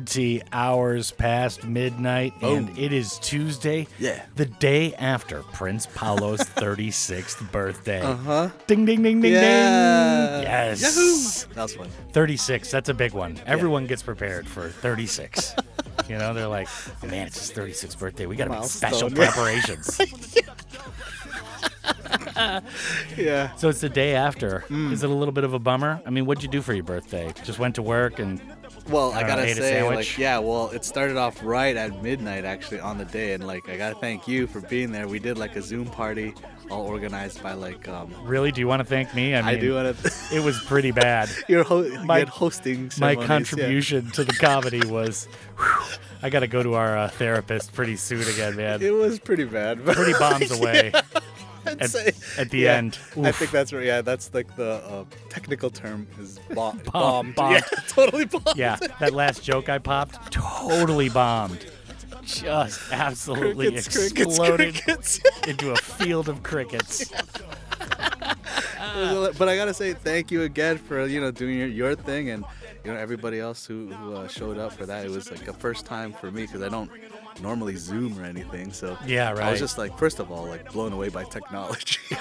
20 hours past midnight, and it is Tuesday, Yeah. the day after Prince Paolo's 36th birthday. Uh Huh? Ding, ding, ding, ding, Yeah. ding. Yes. Yahoo! That was fun. 36, that's a big one. Everyone gets prepared for 36. you know, they're like, oh, man, it's his 36th birthday. We got to make special preparations. Yeah. so it's the day after. Mm. Is it a little bit of a bummer? I mean, what'd you do for your birthday? Just went to work and Well, I I, gotta say, like, yeah, well, it started off right at midnight actually on the day, and like, I gotta thank you for being there. We did like a Zoom party, all organized by like, um, really, do you want to thank me? I, I mean, do wanna. It was pretty bad. Your ho- My- had hosting. My ceremonies, yeah. contribution to the comedy was, whew, I got to go to our uh, therapist pretty soon again, man. It was pretty bad. but- Pretty bombs away I'd at, say- at the yeah, end. I think that's right. Yeah, that's like the uh, technical term is bomb- Bomb- bombed. bombed. Yeah, totally bombed. Yeah, that last joke I popped totally bombed. Just absolutely Crickets, crickets, exploded crickets. into a field of crickets. but I gotta say thank you again for you know doing your, your thing and you know everybody else who, who uh, showed up for that. It was like a first time for me because I don't normally Zoom or anything. So Yeah, I was just like first of all like blown away by technology.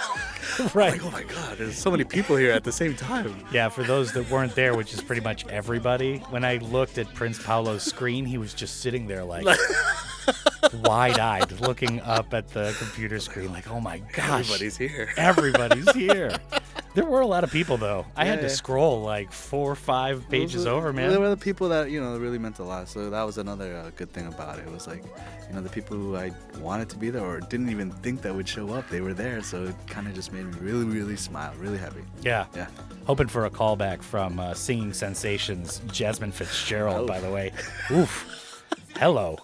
Right. like oh my god, there's so many people here at the same time. Yeah, for those that weren't there, which is pretty much everybody, when I looked at Prince Paolo's screen, he was just sitting there like wide eyed, looking up at the computer screen, like, oh my gosh. Everybody's here. Everybody's here. There were a lot of people though. I had Yeah, to yeah. scroll like four or five pages were- over, man. There were the people that you know really meant a lot. So that was another uh, good thing about it. It was like, you know, the people who I wanted to be there or didn't even think that would show up, they were there. So it kind of just made me really, really smile, really happy. Yeah. Yeah. Hoping for a callback from uh, Singing Sensations, Jasmine Fitzgerald, Oh. by the way. Oof. Hello.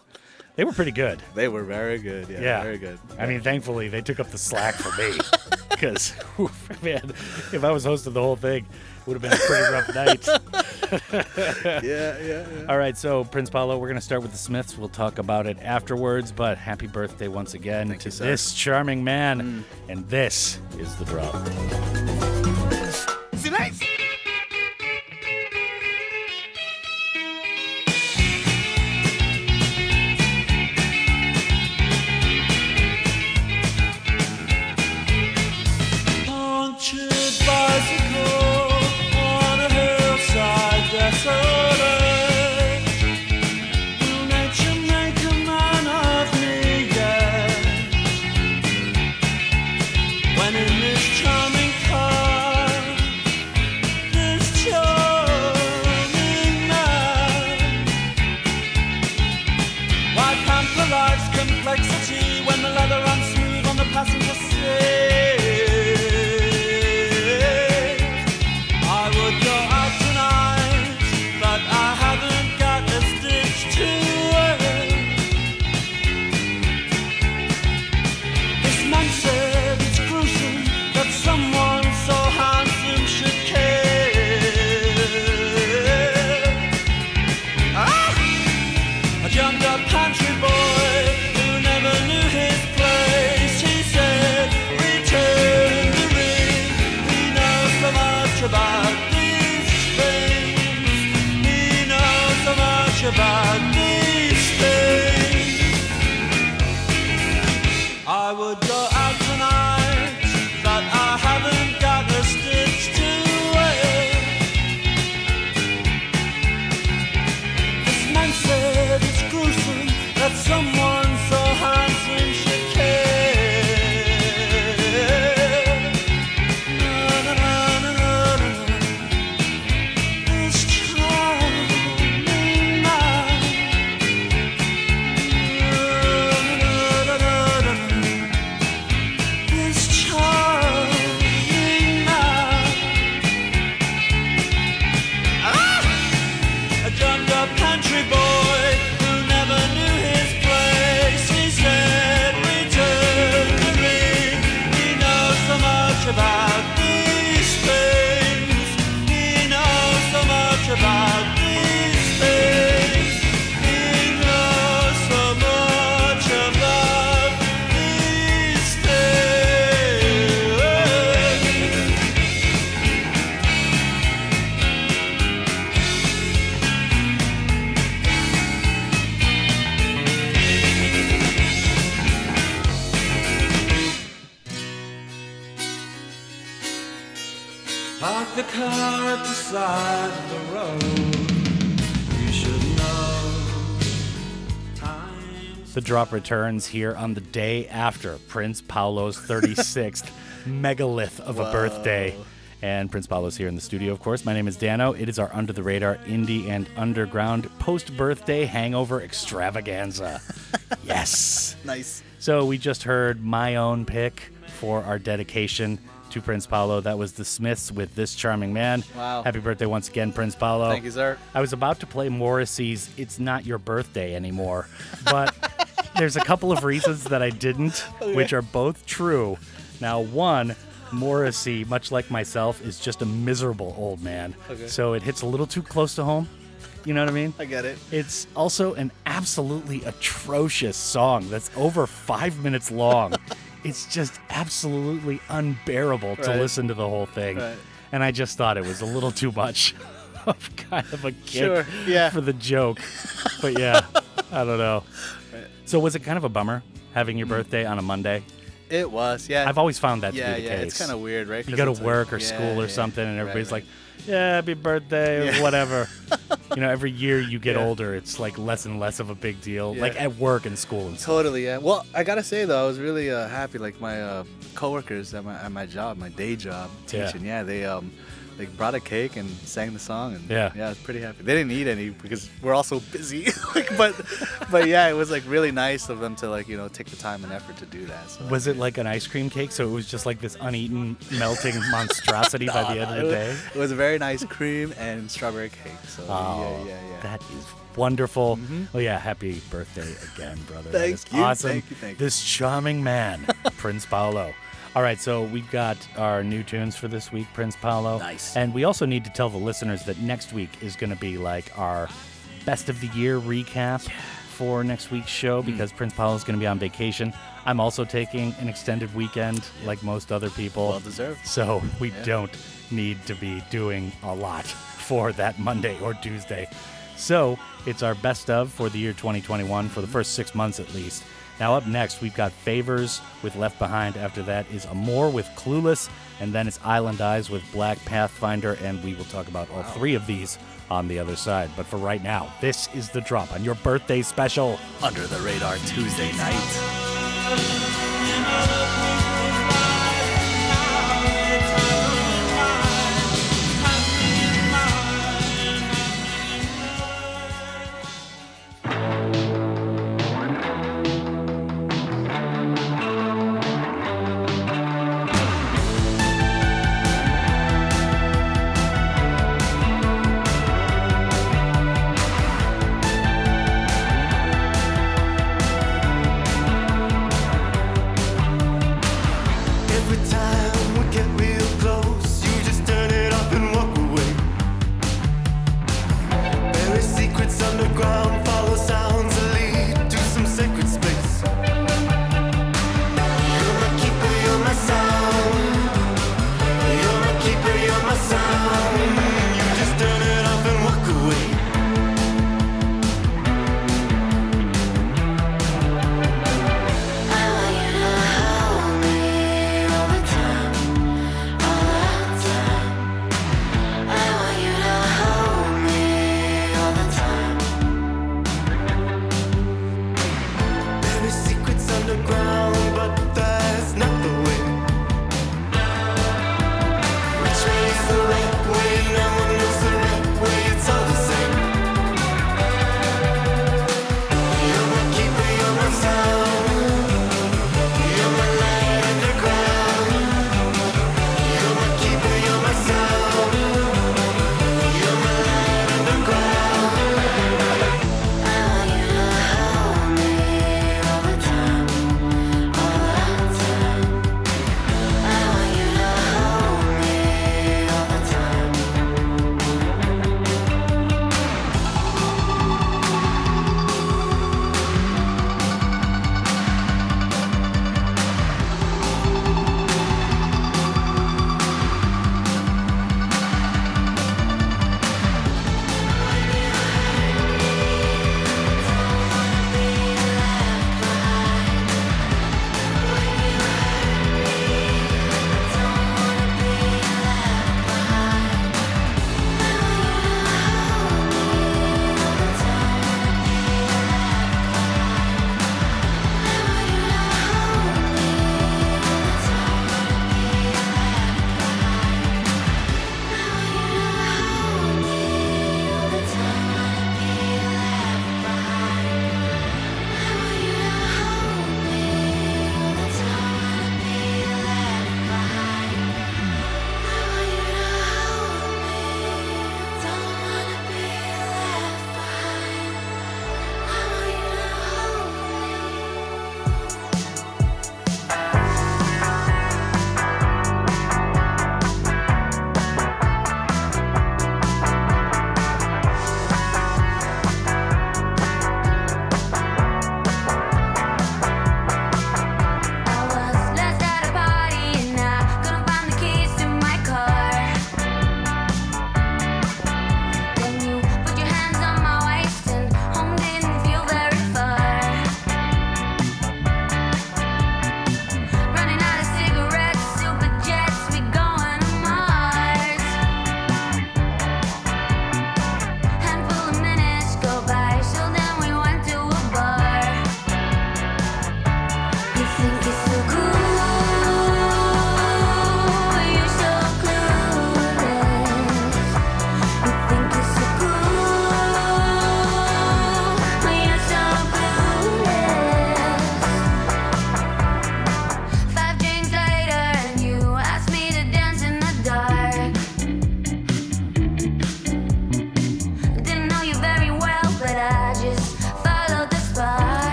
They were pretty good. They were very good. Yeah, Yeah. very good. I mean, thankfully, they took up the slack for me. Because, man, if I was hosting the whole thing, it would have been a pretty rough night. yeah, yeah, yeah. All right, so Prince Paolo, we're going to start with the Smiths. We'll talk about it afterwards, but happy birthday once again Thank to you. Mm. this charming man. And this is the drop. Drop returns here on the day after Prince Paolo's 36th megalith of a birthday. And Prince Paolo's here in the studio, of course. My name is Danno. It is our under the radar indie and underground post birthday hangover extravaganza. yes. Nice. So we just heard my own pick for our dedication to Prince Paolo. That was the Smiths with This Charming Man. Wow. Happy birthday once again, Prince Paolo. Thank you, sir. I was about to play Morrissey's It's Not Your Birthday Anymore, but there's a couple of reasons that I didn't, which are both true. Now, one, Morrissey, much like myself, is just a miserable old man. Okay. So it hits a little too close to home. You know what I mean? I get it. It's also an absolutely atrocious song that's over five minutes long. it's just absolutely unbearable to listen to the whole thing. Right. And I just thought it was a little too much of kind of a kick Sure, yeah. for the joke. But yeah, I don't know. So was it kind of a bummer having your birthday on a Monday? It was, yeah. I've always found that to be the yeah. case. It's kind of weird, right? You go to it's like- work or yeah, school or yeah. something, and everybody's right. like, "Yeah, happy birthday," or Yeah. whatever. you know, every year you get Yeah. older, it's like less and less of a big deal. Yeah. Like at work and school and stuff. Totally, yeah. Well, I gotta say though, I was really uh, happy. Like my uh, coworkers at my at my job, my day job, Yeah. teaching. Yeah, they um, like brought a cake and sang the song, and Yeah. yeah, I was pretty happy. They didn't eat any because we're all so busy. like, but but yeah, it was like really nice of them to like you know take the time and effort to do that. So, Was it like an ice cream cake? So it was just like this uneaten, melting monstrosity by the end of the day? It was a very nice cream and strawberry cake. So Oh, yeah, yeah, yeah. that is wonderful. Mm-hmm. oh yeah, happy birthday again, brother. that Thank is you, awesome. thank you, thank you. This charming man, Prince Paolo. All right, so we've got our new tunes for this week, Prince Paolo. Nice. And we also need to tell the listeners that next week is going to be like our best of the year recap for next week's show Hmm. because Prince Paolo is going to be on vacation. I'm also taking an extended weekend, like most other people. Well deserved. So we Yeah. don't need to be doing a lot for that Monday or Tuesday. So it's our best of for the year 2021 for the first six months at least. Now up next we've got Favours with Left Behind. After that is Amore with Clueless, and then it's Island Eyes with Black Pathfinder, and we will talk about all three of these on the other side. But for right now, this is the drop on your birthday special. Under the radar Tuesday night.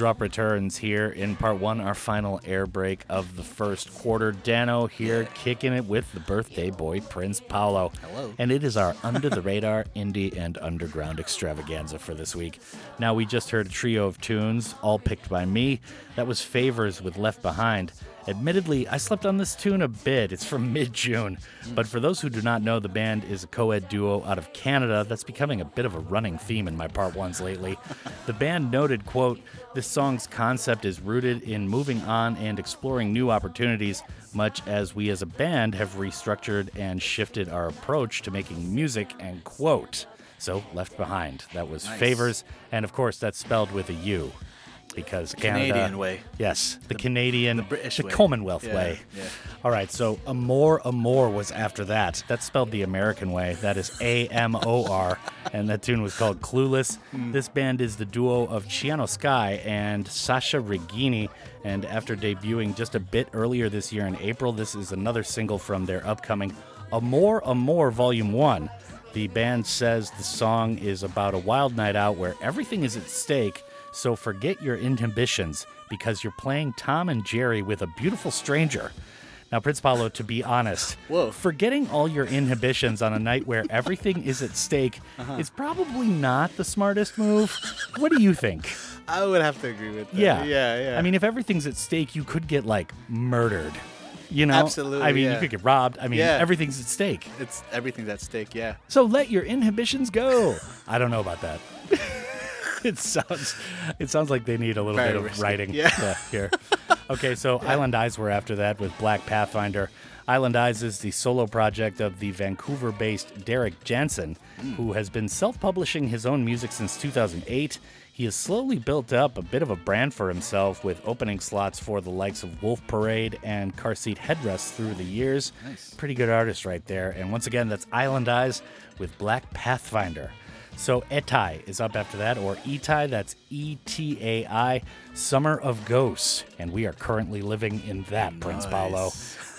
Drop returns here in part one, our final air break of the first quarter. Danno here kicking it with the birthday boy, Prince Paolo. Hello. And it is our under the radar indie and underground extravaganza for this week. Now, we just heard a trio of tunes, all picked by me. That was Favours with Left Behind. Admittedly, I slept on this tune a bit. It's from mid June. But for those who do not know, the band is a co ed duo out of Canada that's becoming a bit of a running theme in my part ones lately. The band noted, quote, this song's concept is rooted in moving on and exploring new opportunities, much as we as a band have restructured and shifted our approach to making music, and quote. So, Left Behind. That was Nice. Favours, and of course, that's spelled with a U. Because Canada, Canadian way. Yes, the, Canadian, the British the way. Commonwealth Yeah, way. yeah. All right, so Amor Amor was after that. That's spelled the American way. That is A M O R, and that tune was called Clueless. Hmm. This band is the duo of Ciano Sky and Sasha Regini, and after debuting just a bit earlier this year in April, this is another single from their upcoming Amor Amor Volume 1. The band says the song is about a wild night out where everything is at stake, so forget your inhibitions because you're playing Tom and Jerry with a beautiful stranger. Now, Prince Paolo, to be honest, Whoa. forgetting all your inhibitions on a night where everything is at stake uh-huh. is probably not the smartest move. What do you think? I would have to agree with that. Yeah. Yeah, yeah. I mean, if everything's at stake, you could get like murdered. You know? Absolutely, I mean, you could get robbed. I mean, Yeah. everything's at stake. it's everything's at stake. Yeah. So let your inhibitions go. I don't know about that. it sounds it sounds like they need a little Very bit of risky. writing Yeah. here. Okay, so Island Eyes were after that with Black Pathfinder. Island Eyes is the solo project of the Vancouver based Derek Jansen, hmm. who has been self publishing his own music since 2008. He has slowly built up a bit of a brand for himself with opening slots for the likes of Wolf Parade and Car Seat Headrest through the years. Nice. Pretty good artist right there. And once again, that's Island Eyes with Black Pathfinder. So Etai is up after that, or Etai, that's E T A I, Summer of Ghosts. And we are currently living in that, Prince Paolo.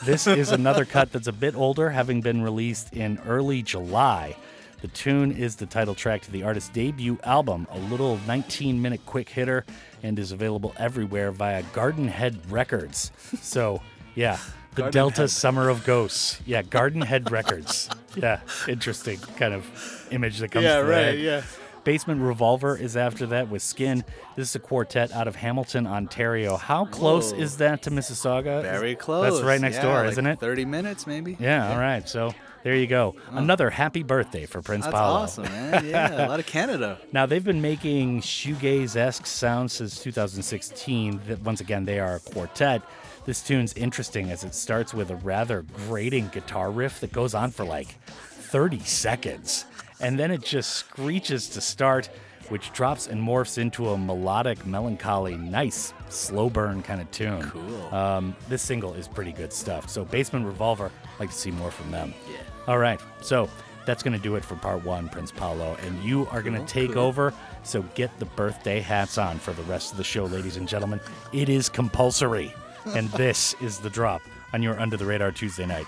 This is another cut that's a bit older, having been released in early July. The tune is the title track to the artist's debut album, a little 19 minute quick hitter, and is available everywhere via Garden Head Records. So, yeah, the Garden Delta Head. Summer of Ghosts. Yeah, Garden Head Records. Yeah, interesting kind of image that comes Yeah, to right, head. yeah. Basement Revolver is after that with Skin. This is a quartet out of Hamilton, Ontario. How close Whoa. is that to Mississauga? Very close. That's right next Yeah, door, like isn't it? 30 minutes, maybe. Yeah, all right. So there you go. Another happy birthday for Prince That's Paolo. awesome, man. Yeah, a lot of Canada. Now they've been making shoegaze-esque sounds since 2016. Once again they are a quartet. This tune's interesting as it starts with a rather grating guitar riff that goes on for like 30 seconds, and then it just screeches to start, which drops and morphs into a melodic, melancholy, nice slow burn kind of tune. Cool. Um, this single is pretty good stuff. So Basement Revolver, I'd like to see more from them. Yeah. All right. So that's going to do it for part one, Prince Paolo. And you are going to Cool, take cool. over. So get the birthday hats on for the rest of the show, ladies and gentlemen. It is compulsory. And this is the drop on your Under the Radar Tuesday night.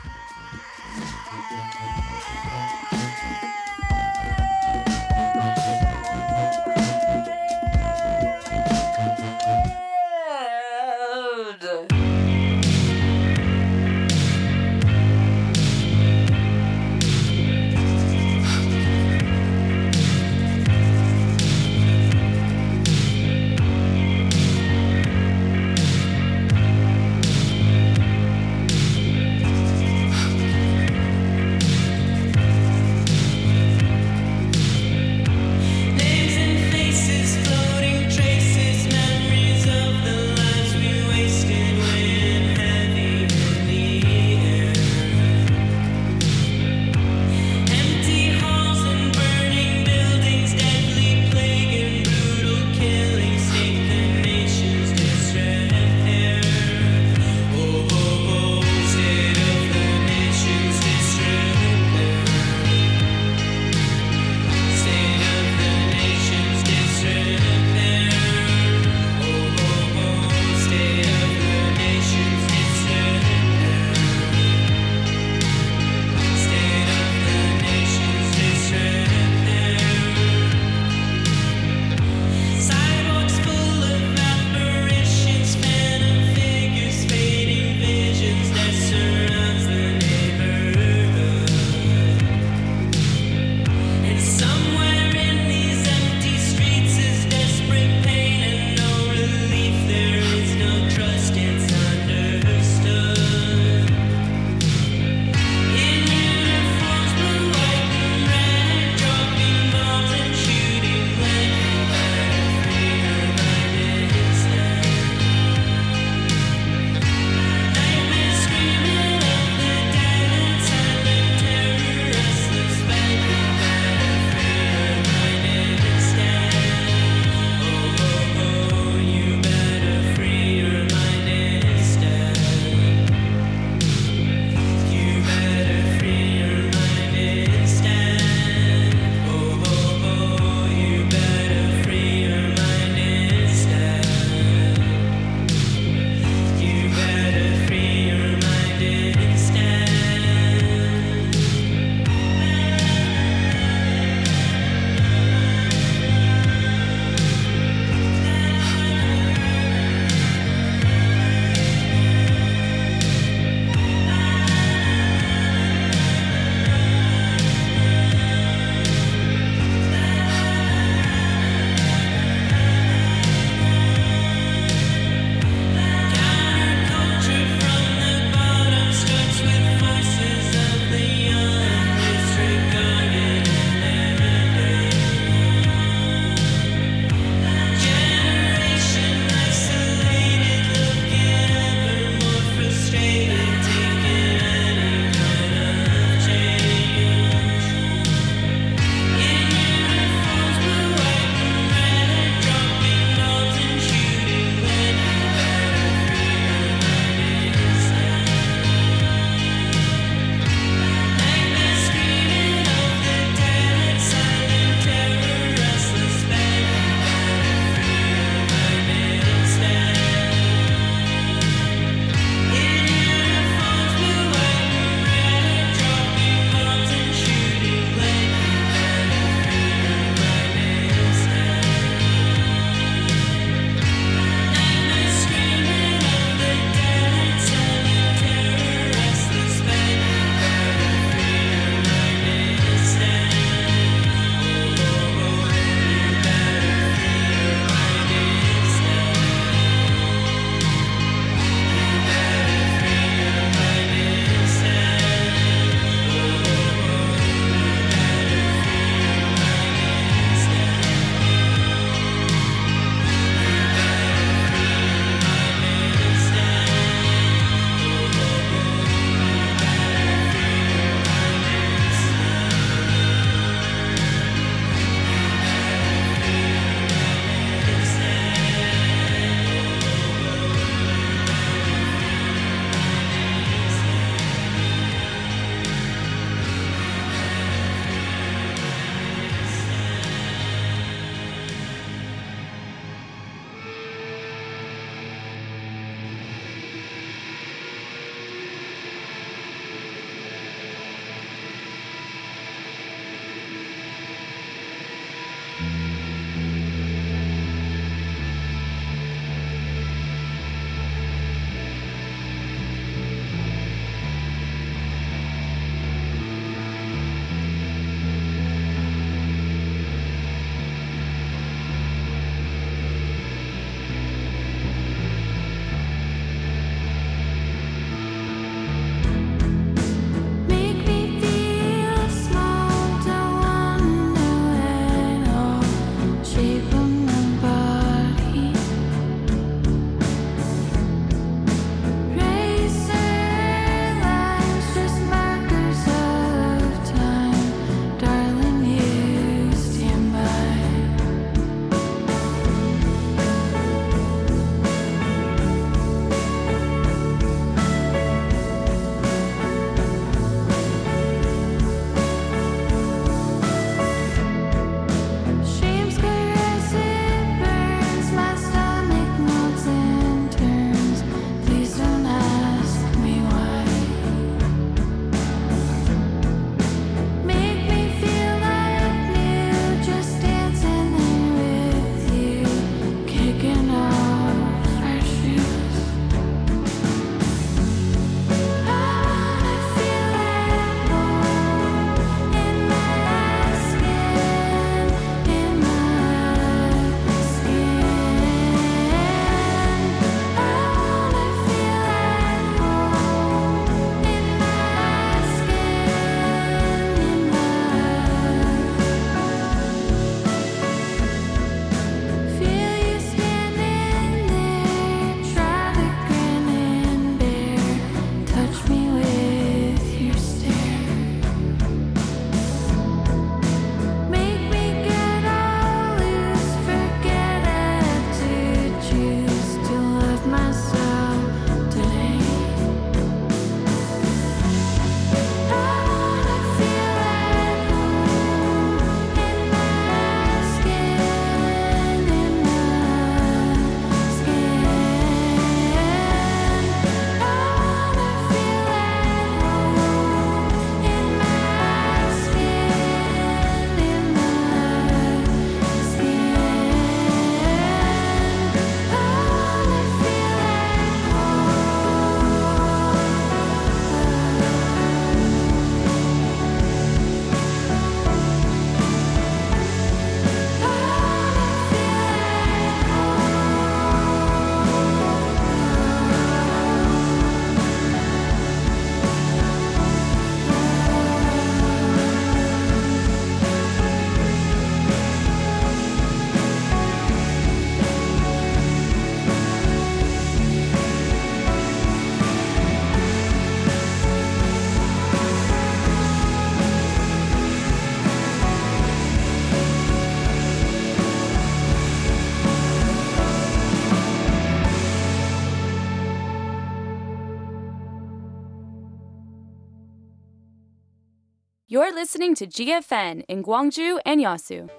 listening to GFN in Gwangju and Yeosu.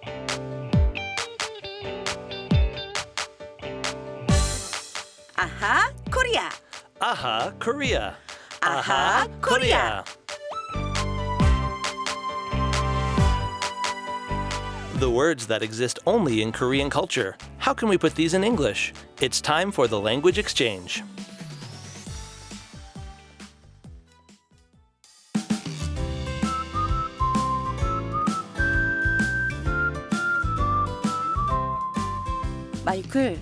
Aha, Korea. Aha, Korea. Aha, Korea. The words that exist only in Korean culture. How can we put these in English? It's time for the language exchange. 마이클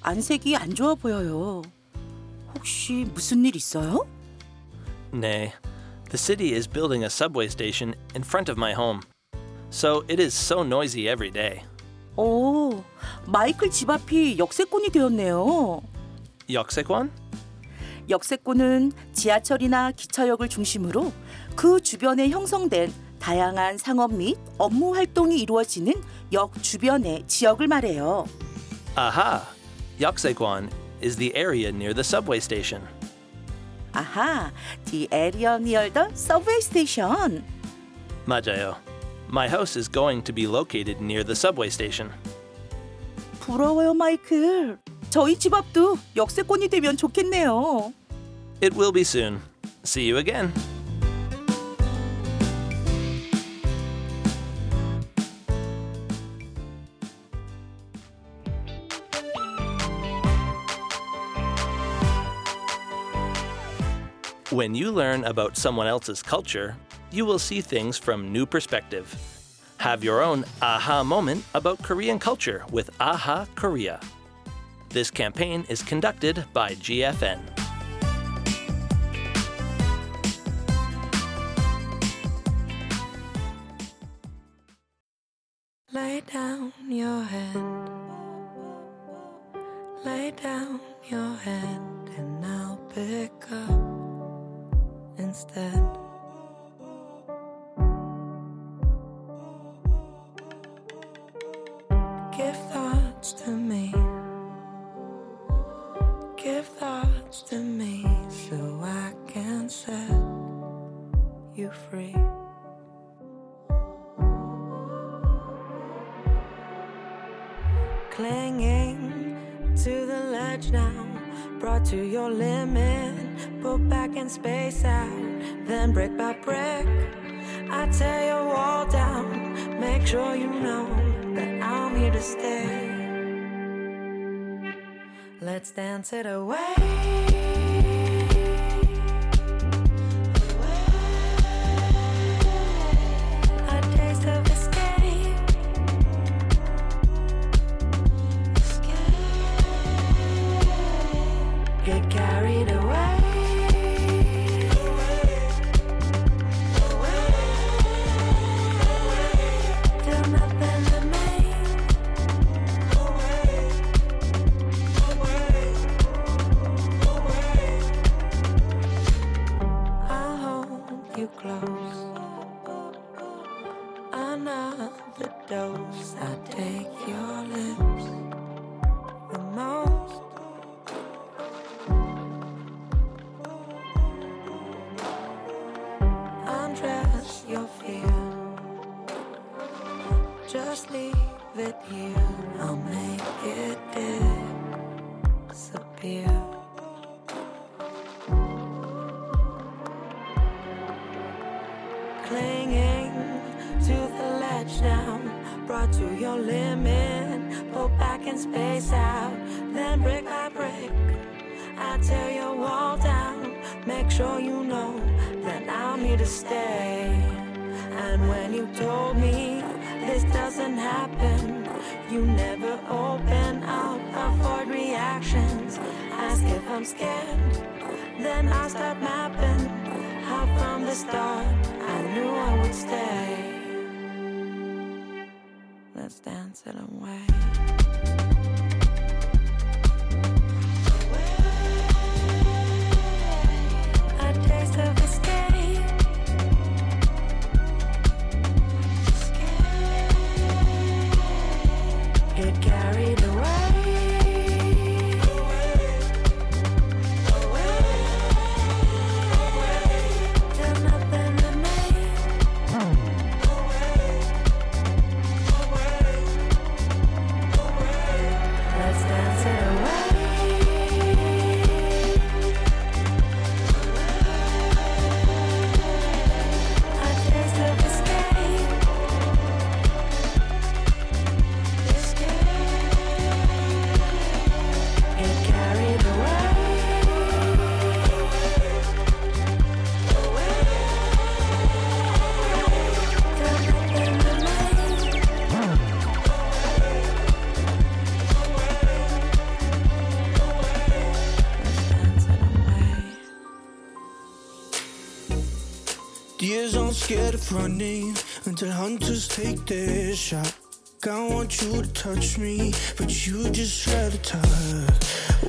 안색이 안 좋아 보여요. 혹시 무슨 일 있어요? Nay, the city is building a subway station in front of my home. So it is so noisy every day. 오, 마이클 집 앞이 역세권이 되었네요. Yoksekwan? 역세권은 지하철이나 기차역을 중심으로 그 주변에 형성된 다양한 상업 및 업무 활동이 이루어지는 역 주변의 지역을 말해요. Aha! Yoksekwan is the area near the subway station. 아하, the area near the subway station. Majayo. My house is going to be located near the subway station. 부러워요, 마이클. 저희 집 앞도 역세권이 되면 좋겠네요. It will be soon. See you again. When you learn about someone else's culture, you will see things from new perspective. Have your own aha moment about Korean culture with Aha Korea. This campaign is conducted by GFN. Lay down your head. Lay down your head, and pick up instead. Give thoughts to me. Give thoughts to me so I can set you free. clinging to the ledge now. Brought to your limit, put back in space out, then brick by brick. I tear your wall down, make sure you know that I'm here to stay. Let's dance it away. Tear your wall down, make sure you know that I'm here to stay. And when you told me this doesn't happen, you never open up, avoid reactions, ask if I'm scared. Then I start mapping how from the start I knew I would stay. Let's dance it away. Scared of running until hunters take their shot. I want you to touch me, but you just try rather tug.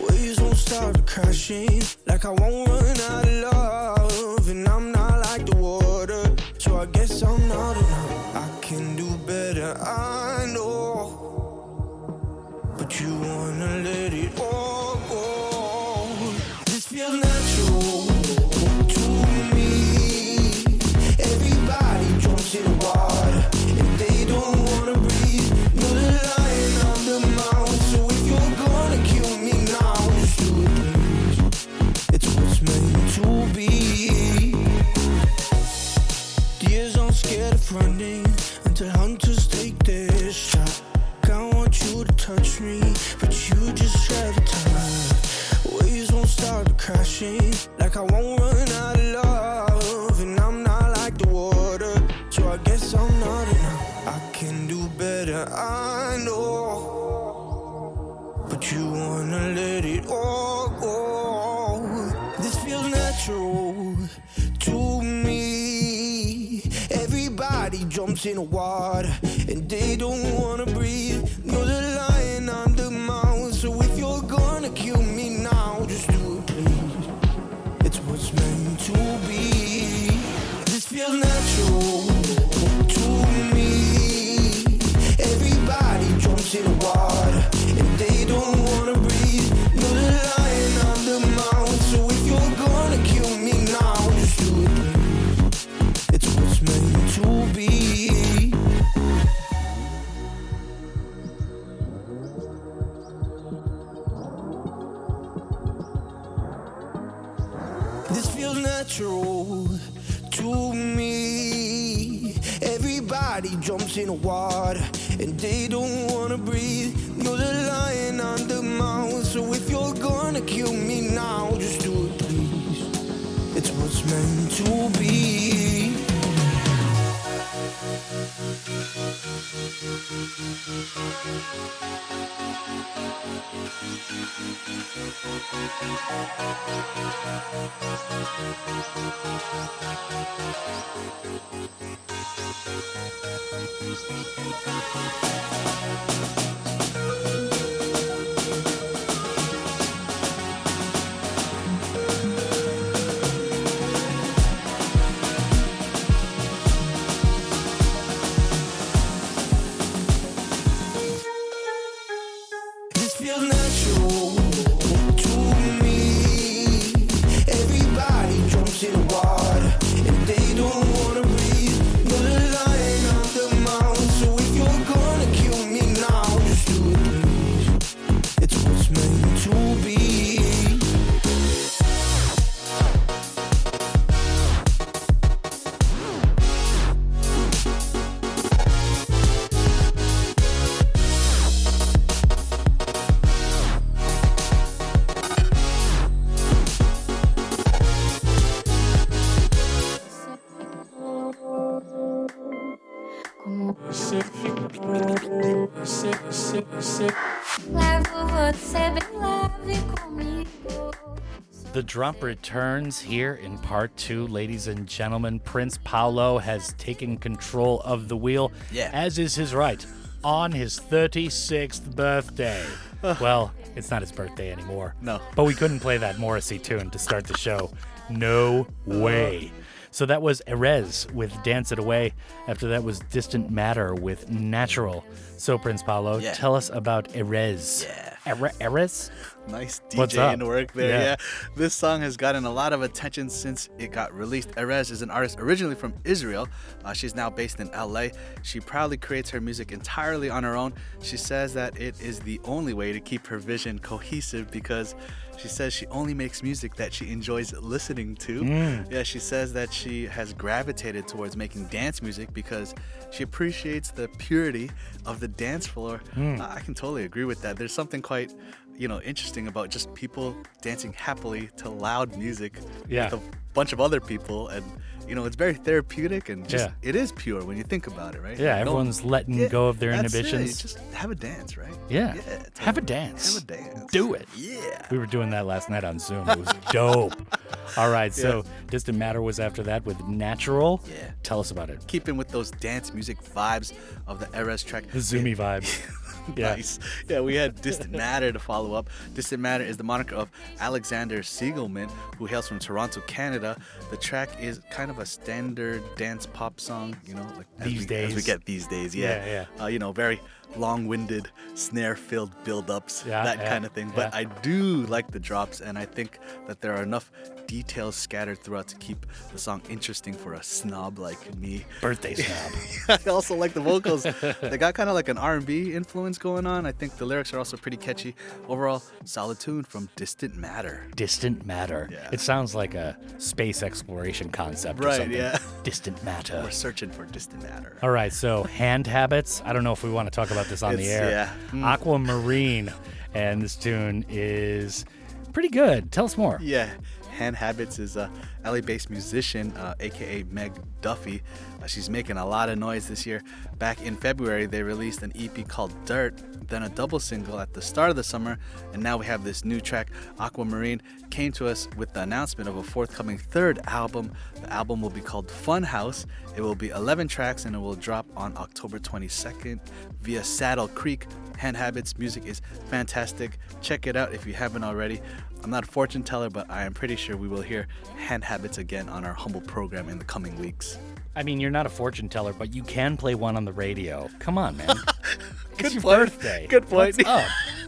Waves won't start crashing, like I won't run out of love. And I'm not like the water, so I guess I'm not enough. I can do better, I know. But you wanna let it all water in the water and they don't wanna breathe. You're the lion on the mountain, so if you're gonna kill me now, just do it, please. It's what's meant to be. This Drop returns here in part two. Ladies and gentlemen, Prince Paolo has taken control of the wheel, Yeah. as is his right, on his 36th birthday. well, it's not his birthday anymore. No. But we couldn't play that Morrissey tune to start the show. No uh, way. So that was Erez with Dance It Away. After that was Distant Matter with Natural. So, Prince Paolo, Yeah. tell us about Erez. Yeah. Ere- Erez? Nice? DJing work there. Yeah. Yeah. This song has gotten a lot of attention since it got released. Erez is an artist originally from Israel. Uh, she's now based in LA. She proudly creates her music entirely on her own. She says that it is the only way to keep her vision cohesive because she says she only makes music that she enjoys listening to. Mm. Yeah, she says that she has gravitated towards making dance music because she appreciates the purity of the dance floor. Mm. I can totally agree with that. There's something quite you know interesting about just people dancing happily to loud music Yeah. with a bunch of other people and you know it's very therapeutic and just Yeah. it is pure when you think about it right Yeah, everyone's letting Yeah, go of their that's it. inhibitions. just have a dance right Yeah. Have a totally. dance. have a dance Do it. yeah We were doing that last night on Zoom. It was dope. All right, so Distant Matter was after that with Natural. Yeah. Tell us about it. Keeping with those dance music vibes of the Erez track. The Zoomy vibes. Yeah. Nice. Yeah, we had Distant Matter to follow up. Distant Matter is the moniker of Alexander Siegelman, who hails from Toronto, Canada. The track is kind of a standard dance pop song, you know, like These we, as we get these days. Yeah, Yeah, Uh, you know, very long-winded, snare-filled build-ups, Yeah, that yeah, kind of thing. But yeah. I do like the drops, and I think that there are enough details scattered throughout to keep the song interesting for a snob like me. Birthday snob. I also like the vocals. they got kind of like an R&B influence going on. I think the lyrics are also pretty catchy. Overall, solid tune from Distant Matter. Distant Matter. Yeah. It sounds like a space exploration concept or Right, something. yeah. Distant Matter. We're searching for Distant Matter. All right, so hand habits. I don't know if we want to talk about this on the air. yeah. Mm. Aquamarine, and this tune is pretty good. Tell us more. Yeah, Hand Habits is a LA-based musician, uh, aka Meg Duffy. She's making a lot of noise this year. Back in February, they released an EP called Dirt, then a double single at the start of the summer, and now we have this new track. Aquamarine came to us with the announcement of a forthcoming third album. The album will be called Funhouse. It will be 11 tracks and it will drop on October 22nd via Saddle Creek. Hand Habits music is fantastic. Check it out if you haven't already. I'm not a fortune teller, but I am pretty sure we will hear Hand Habits again on our humble program in the coming weeks. I mean, you're not a fortune teller, but you can play one on the radio. Come on, man. Good it's your point. birthday. Good point.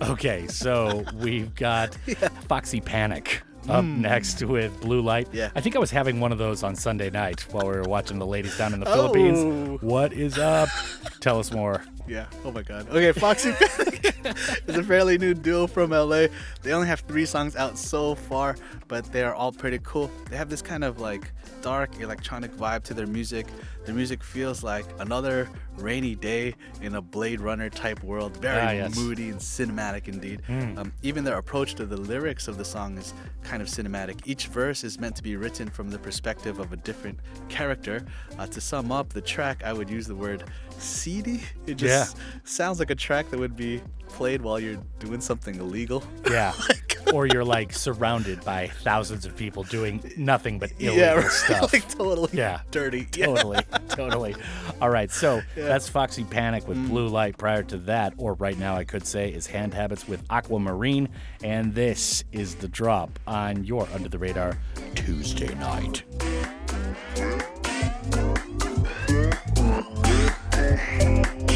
Okay, so we've got Foxy Panic up hmm. next with Blue Light. Yeah. I think I was having one of those on Sunday night while we were watching the ladies down in the Oh. Philippines. What is up? Tell us more. Yeah. Oh my God. Okay, Foxy Panic is a fairly new duo from LA. They only have three songs out so far, but they are all pretty cool. They have this kind of like dark electronic vibe to their music. Their music feels like another rainy day in a Blade Runner type world. Very Ah, yes. moody and cinematic indeed. Um, even their approach to the lyrics of the song is kind of cinematic. Each verse is meant to be written from the perspective of a different character. Uh, to sum up the track, I would use the word seedy. It just sounds like a track that would be played while you're doing something illegal. Yeah. or you're like surrounded by thousands of people doing nothing but illegal yeah, right. stuff. like totally Yeah. dirty. Yeah. totally, totally. All right, so that's Foxy Panic with mm. Blue Light. Prior to that, or right now, I could say, is Hand Habits with Aquamarine, and this is the drop on your Under the Radar Tuesday night. Hey.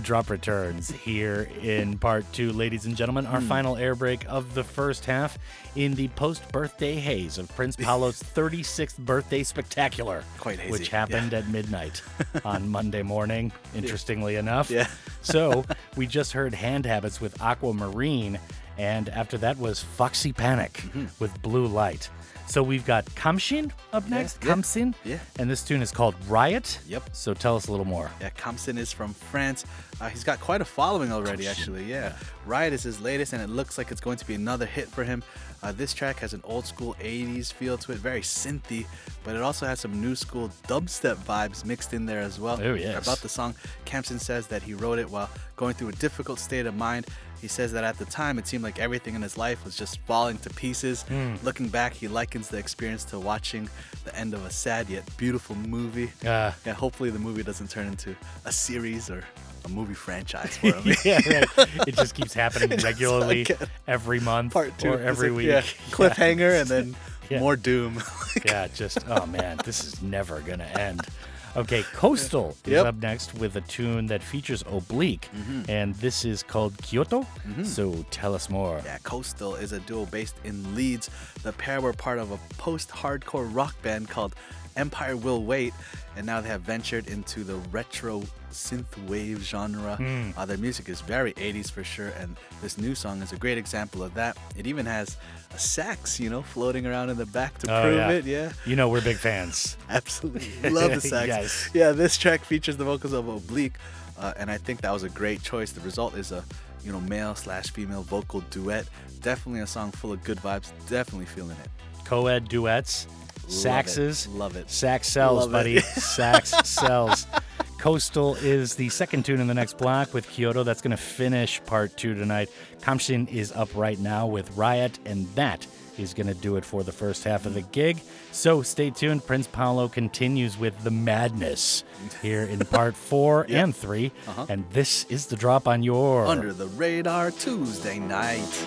The drop returns here in part two, ladies and gentlemen. Our final air break of the first half in the post birthday haze of Prince Paolo's 36th birthday spectacular, hazy, which happened at midnight on Monday morning, interestingly enough. Yeah. so we just heard Hand Habits with Aquamarine, and after that was Foxy Panic Mm-hmm. with Blue Light. So we've got Khamsin up next. yeah. Khamsin. Yeah. And this tune is called Riot. Yep. So tell us a little more. Yeah, Khamsin is from France. Uh, he's got quite a following already, actually. Yeah. Riot is his latest, and it looks like it's going to be another hit for him. Uh, this track has an old school 80s feel to it, very synthy, but it also has some new school dubstep vibes mixed in there as well. Oh, yes. About the song, Khamsin says that he wrote it while going through a difficult state of mind. He says that at the time it seemed like everything in his life was just falling to pieces. Hmm. Looking back, he likens the experience to watching the end of a sad yet beautiful movie. Uh, Yeah, hopefully the movie doesn't turn into a series or a movie franchise for him. yeah, right. It just keeps happening regularly every month Part two, or every like, week. Yeah, cliffhanger and then Yeah. more doom. yeah, just oh man, this is never gonna end. Okay, Coastal is Yep. up next with a tune that features Oblique, mm-hmm. and this is called Kyoto. Mm-hmm. So tell us more. yeah, Coastal is a duo based in Leeds. The pair were part of a post-hardcore rock band called Empire Will Wait, and now they have ventured into the retro synth wave genre. Mm. Uh, their music is very 80s for sure, and this new song is a great example of that. It even has sax, you know, floating around in the back to Oh, prove yeah. it. Yeah. You know we're big fans. Absolutely. Love the sax. Yes. Yeah, this track features the vocals of Oblique, uh, and I think that was a great choice. The result is a, you know, male slash female vocal duet. Definitely a song full of good vibes. Definitely feeling it. Co-ed duets, saxes, Love it. sax sells, Love it. buddy. sax sells. Coastal is the second tune in the next block with Kyoto. That's going to finish part two tonight. Khamsin is up right now with Riot, and that is going to do it for the first half of the gig. So stay tuned. Prince Paolo continues with the madness here in part four and 3 uh-huh. And this is the drop on your. Under the radar Tuesday night.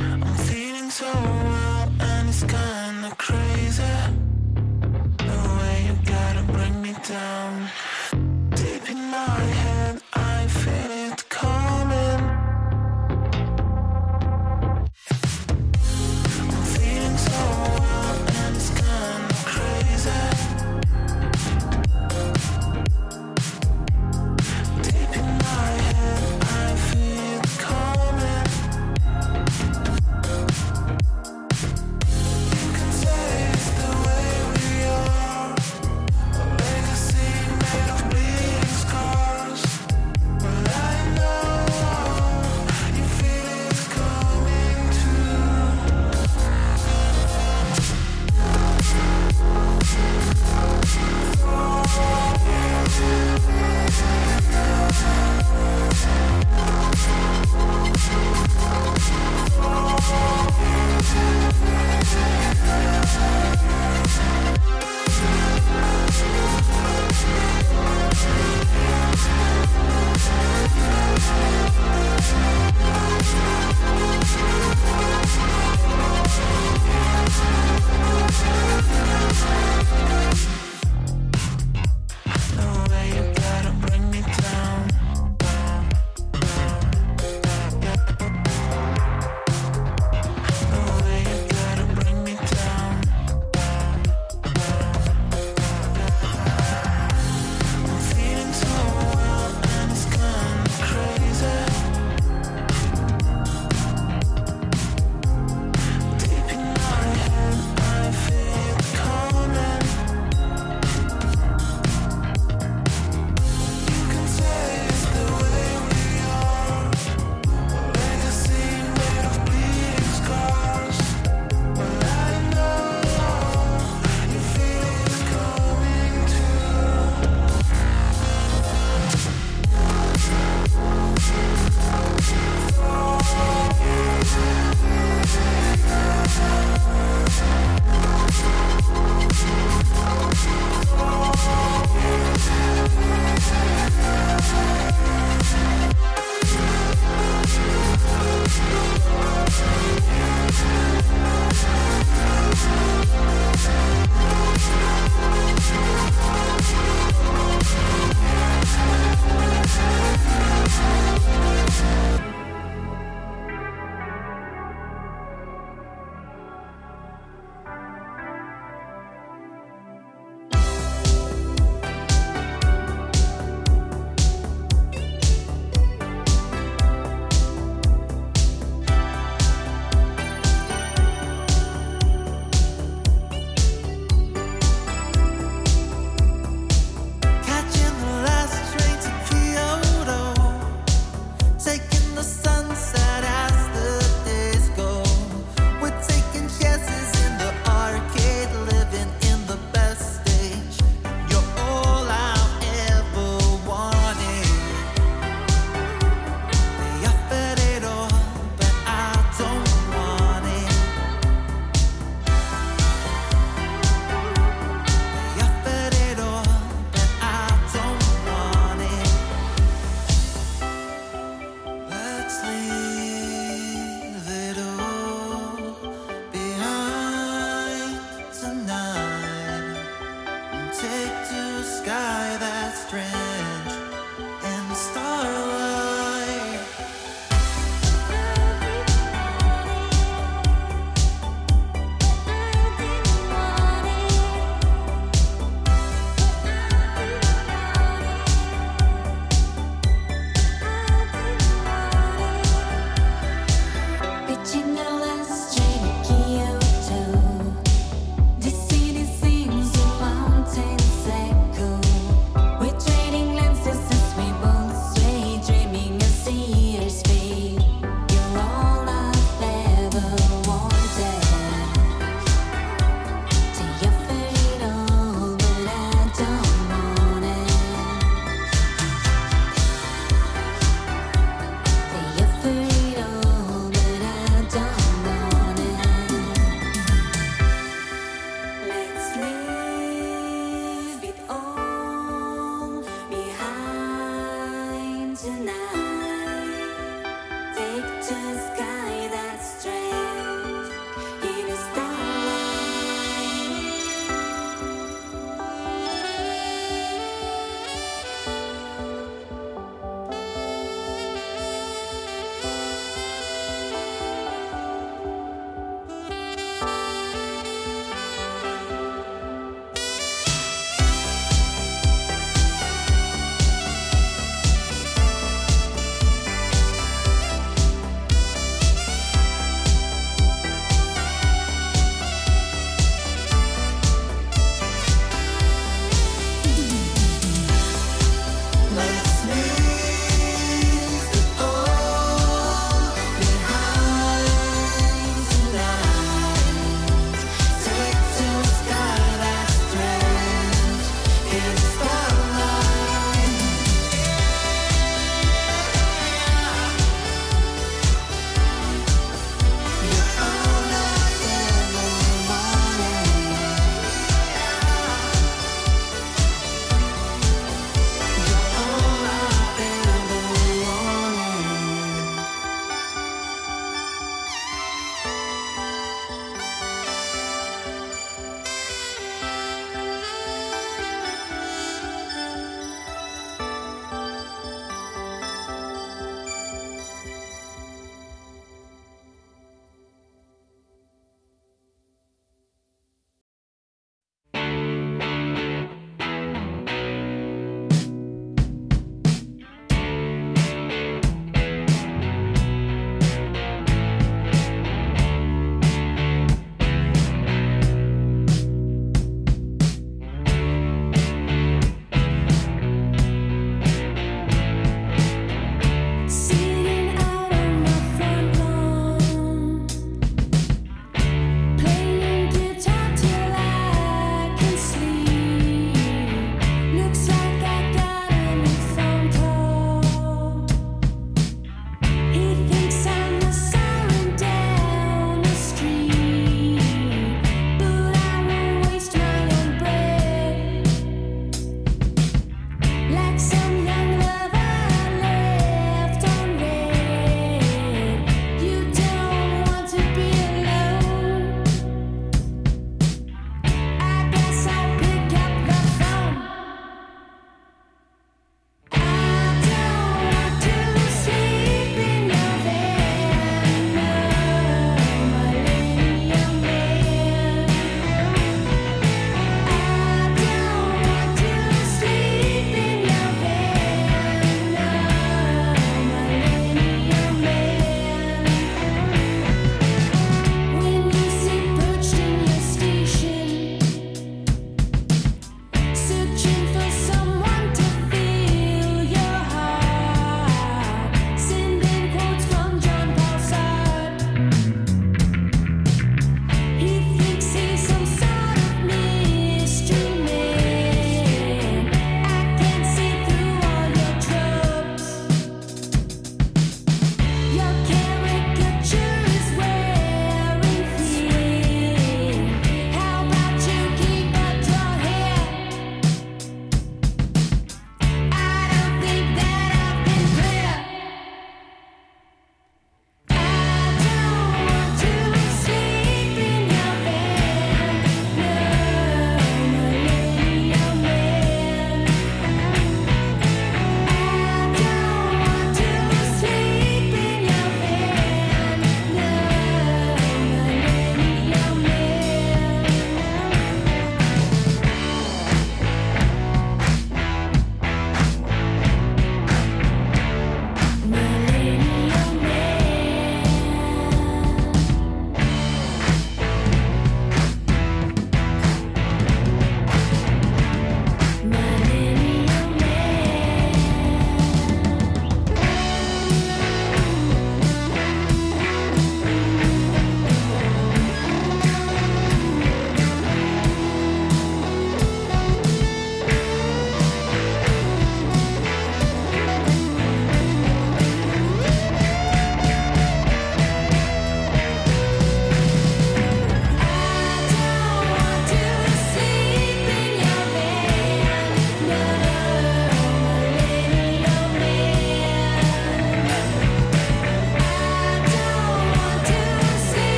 I'm feeling so wild and it's kinda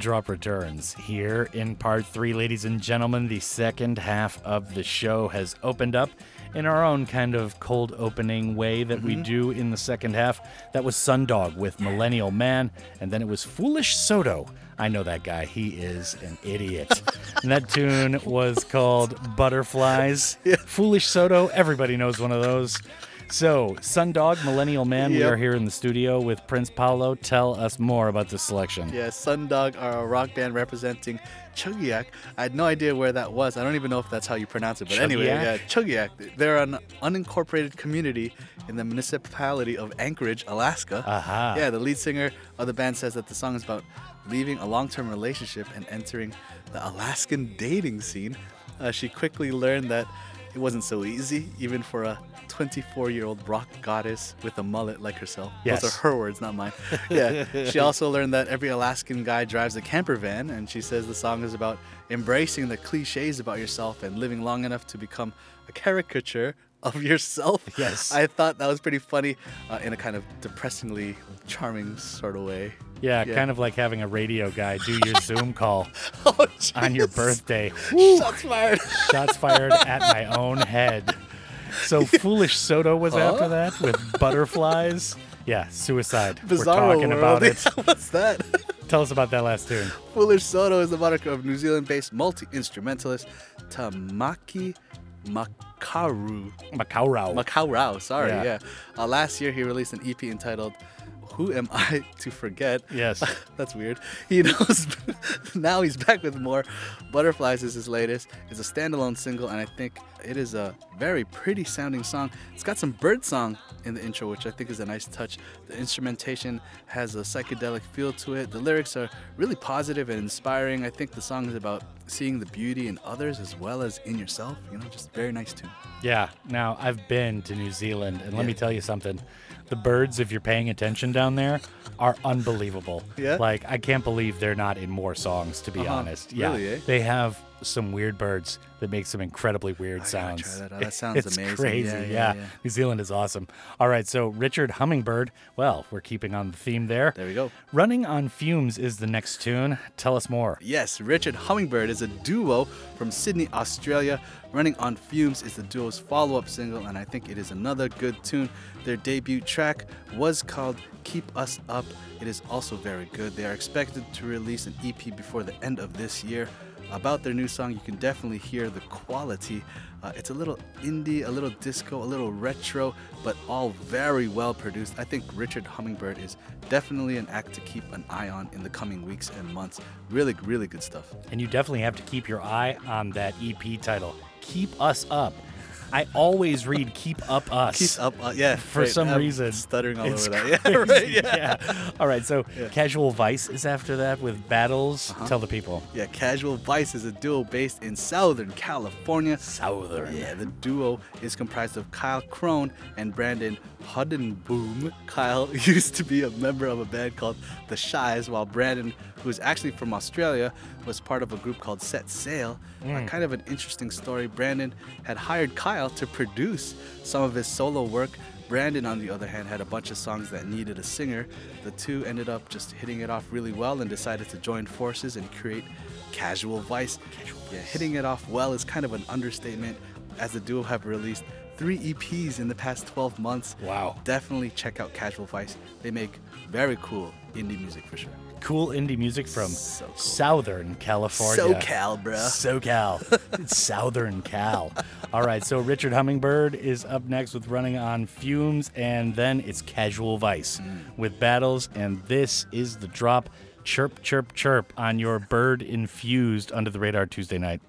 drop returns here in part three, ladies and gentlemen. The second half of the show has opened up in our own kind of cold opening way that we mm-hmm. do in the second half. That was Sundog with Millennial Man, and then it was Foolish Soto. I know that guy. He is an idiot. and that tune was called Butterflies. Foolish Soto. Everybody knows one of those. So, Sundog, Millennial Man, we are here in the studio with Prince Paolo. Tell us more about this selection. Yeah, Sundog are a rock band representing Chugiak. I had no idea where that was. I don't even know if that's how you pronounce it. But anyway, yeah, Chugiak. They're an unincorporated community in the municipality of Anchorage, Alaska. Aha. Yeah, the lead singer of the band says that the song is about leaving a long-term relationship and entering the Alaskan dating scene. Uh, she quickly learned that it wasn't so easy, even for a 24-year-old rock goddess with a mullet like herself. Yes. Those are her words, not mine. Yeah. she also learned that every Alaskan guy drives a camper van, and she says the song is about embracing the cliches about yourself and living long enough to become a caricature of yourself. Yes. I thought that was pretty funny uh, in a kind of depressingly charming sort of way. Yeah, Yeah. kind of like having a radio guy do your Zoom call Oh, on your birthday. Shots fired. Shots fired at my own head. So Foolish Soto was after that with butterflies. Yeah, suicide. Bizarro We're talking world. about it. What's that? Tell us about that last tune. Foolish Soto is the moniker of New Zealand-based multi-instrumentalist Tamaki Makaru. Macaurau. Macau Rao, sorry, Yeah. yeah. Uh, last year he released an EP entitled "Who Am I to Forget." Yes. That's weird. He knows. now he's back with more. Butterflies is his latest. It's a standalone single, and I think it is a very pretty sounding song. It's got some bird song in the intro, which I think is a nice touch. The instrumentation has a psychedelic feel to it. The lyrics are really positive and inspiring. I think the song is about seeing the beauty in others as well as in yourself. You know, just very nice tune. Yeah. Now I've been to New Zealand, and let me tell you something. The birds, if you're paying attention down there, are unbelievable. Yeah? Like I can't believe they're not in more songs. To be Uh-huh. honest. Yeah. Really, eh? They have some weird birds that make some incredibly weird I gotta sounds. try that. That sounds it's amazing. crazy. Yeah, Yeah, yeah, yeah. New Zealand is awesome. All right. So Richard Hummingbird. Well, we're keeping on the theme there. There we go. Running on Fumes is the next tune. Tell us more. Yes, Richard Hummingbird is a duo from Sydney, Australia. Running on Fumes is the duo's follow up single, and I think it is another good tune. Their debut track was called Keep Us Up. It is also very good. They are expected to release an EP before the end of this year. About their new song, you can definitely hear the quality. Uh, it's a little indie, a little disco, a little retro, but all very well produced. I think Richard Hummingbird is definitely an act to keep an eye on in the coming weeks and months. Really, really good stuff. And you definitely have to keep your eye on that EP title. Keep us up. I always read "Keep Up Us." Keep up, uh, yeah. For right, some I'm reason, stuttering all It's over that. Yeah, right. Yeah. yeah. All right. So, Casual Vice is after that with Battles. Uh-huh. Tell the people. Yeah, Casual Vice is a duo based in Southern California. Southern. Yeah, the duo is comprised of Kyle Crone and Brandon Huddenboom. Kyle used to be a member of a band called The Shies, while Brandon, who is actually from Australia, was part of a group called Set Sail. Uh, kind of an interesting story. Brandon had hired Kyle to produce some of his solo work. Brandon, on the other hand, had a bunch of songs that needed a singer. The two ended up just hitting it off really well and decided to join forces and create Casual Vice. Casual Vice. Yeah, hitting it off well is kind of an understatement, as the duo have released three EPs in the past 12 months. Wow. Definitely check out Casual Vice. They make very cool indie music for sure. Cool indie music from So cool. Southern California. SoCal, bruh. SoCal. it's Southern Cal. All right, so Richard Hummingbird is up next with Running on Fumes, and then it's Casual Vice mm. with Battles, and this is the drop. Chirp, chirp, chirp on your bird infused under the radar Tuesday night.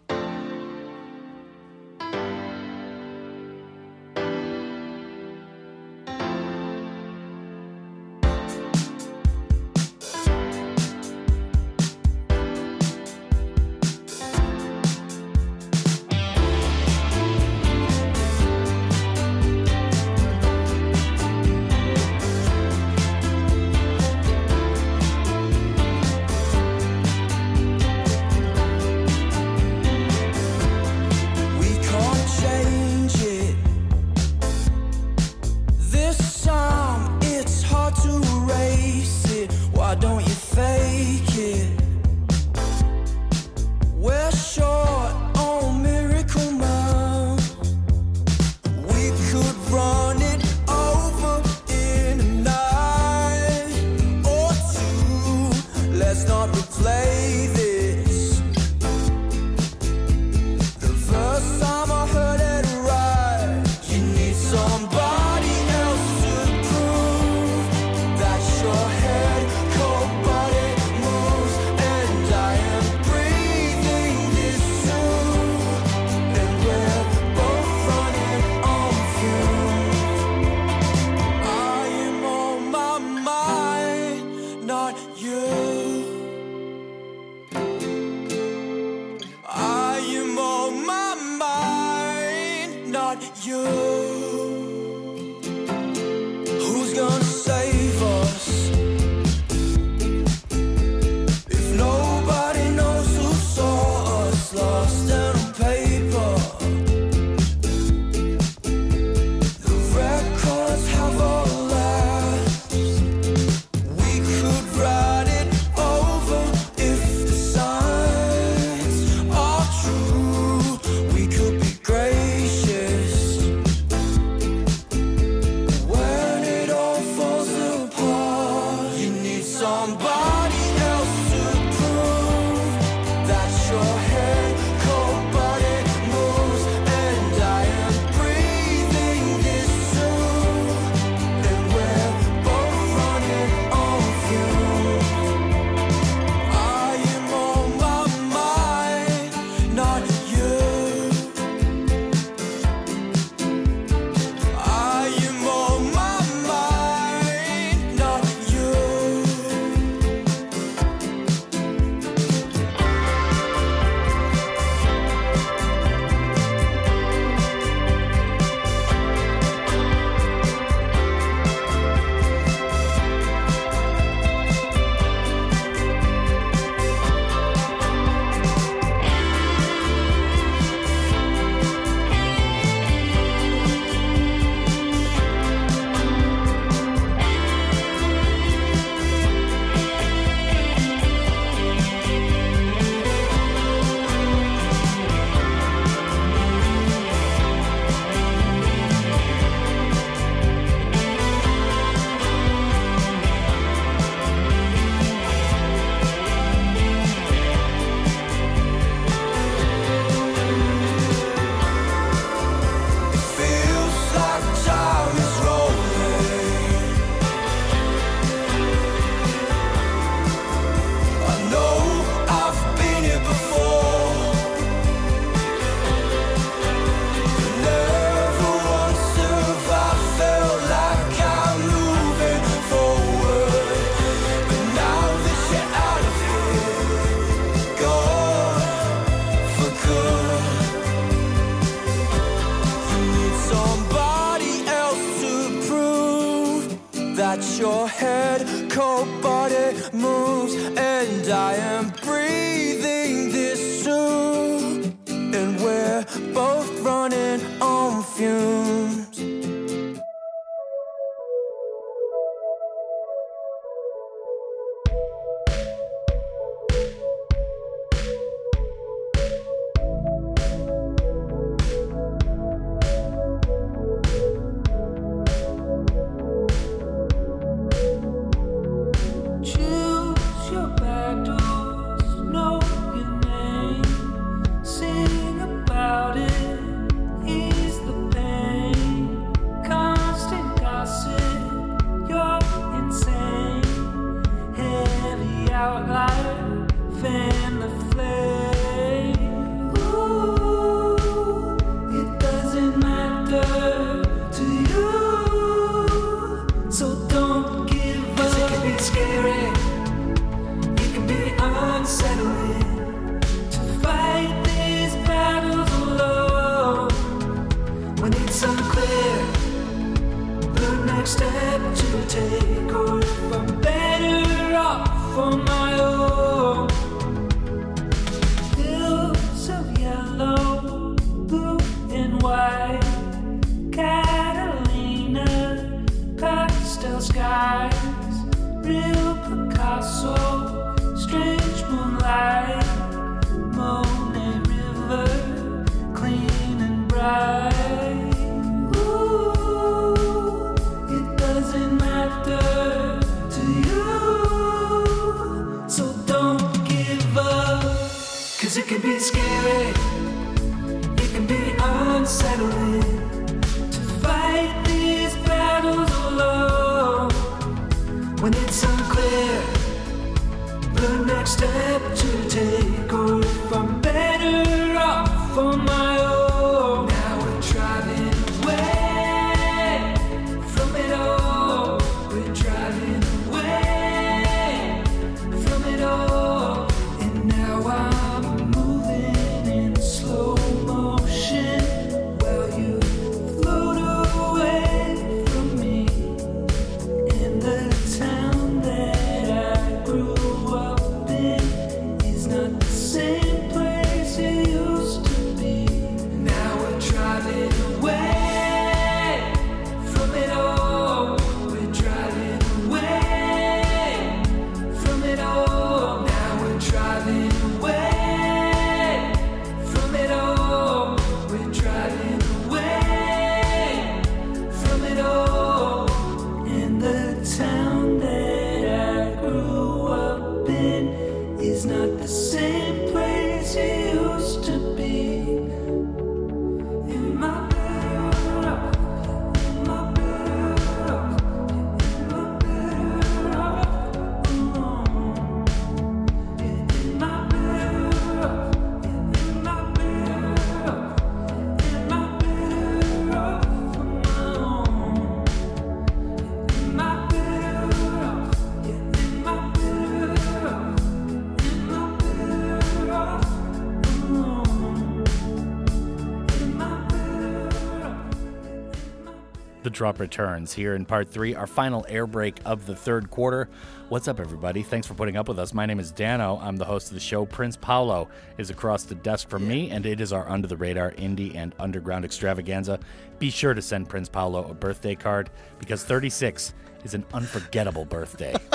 Drop returns here in part three, our final air break of the third quarter. What's up, everybody? Thanks for putting up with us. My name is Danno. I'm the host of the show. Prince Paolo is across the desk from me, and it is our under the radar indie and underground extravaganza. Be sure to send Prince Paolo a birthday card because 36 is an unforgettable birthday.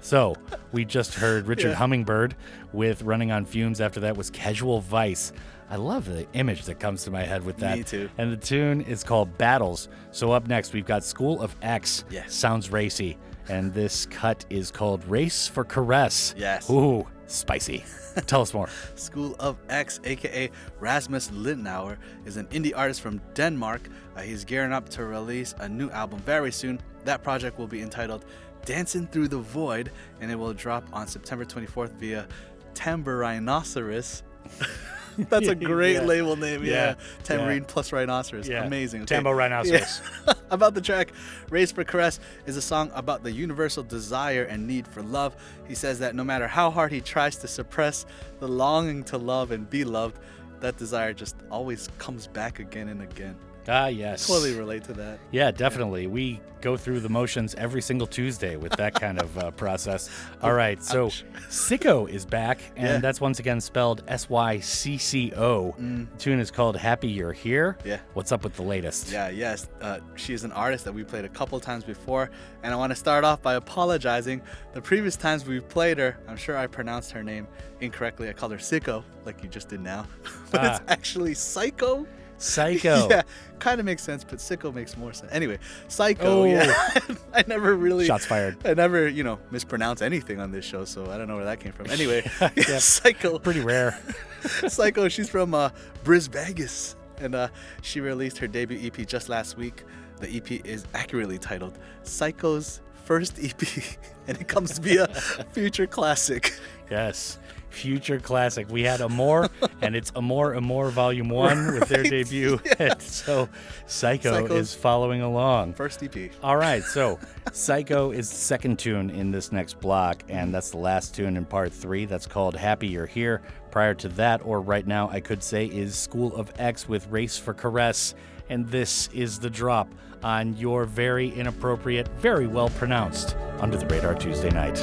So, we just heard Richard Yeah. Hummingbird with Running on Fumes. After that was Casual Vice. I love the image that comes to my head with that. Me too. And the tune is called Battles. So, up next, we've got School of X. Yes. Sounds racy. And this cut is called Race for Caress. Yes. Ooh, spicy. Tell us more. School of X, aka Rasmus Littauer, is an indie artist from Denmark. Uh, he's gearing up to release a new album very soon. That project will be entitled Dancing Through the Void, and it will drop on September 24th via Tambourhinoceros. That's a great Yeah. label name, yeah. Yeah. Tambourine plus rhinoceros. Yeah. Amazing. okay. Tambo Rhinoceros. Yeah. about the track, Race for Caress is a song about the universal desire and need for love. He says that no matter how hard he tries to suppress the longing to love and be loved, that desire just always comes back again and again. Ah, yes. Totally relate to that. Yeah, definitely. We go through the motions every single Tuesday with that kind of uh, process. All right, so ouch. Sicko is back, and Yeah. that's once again spelled S Y C C O. The tune is called Happy You're Here. Mm. Yeah. What's up with the latest? Yeah, yes. Uh, she is an artist that we played a couple times before, and I want to start off by apologizing. The previous times we played her, I'm sure I pronounced her name incorrectly. I called her Sicko, like you just did now, but Ah. it's actually Psycho. Psycho. Yeah, kind of makes sense, but Sicko makes more sense. Anyway, Psycho. Oh. Yeah, I never really Shots fired. I never, you know, mispronounce anything on this show, so I don't know where that came from. Anyway, Yeah. Psycho. Pretty rare. Psycho. She's from uh, Bris Vegas, and uh, she released her debut EP just last week. The EP is accurately titled "Psycho's First EP," and it comes via future classic. Yes. Future classic. We had Amor, and it's Amor Amor Volume 1 with their Right, debut. And so Psycho Psycho's- is following along. First EP. All right, so Psycho is the second tune in this next block, and that's the last tune in part three. That's called Happy You're Here. Prior to that, or right now, I could say, is School of X with Race for Caress. And this is the drop on your very inappropriate, very well pronounced Under the Radar Tuesday night.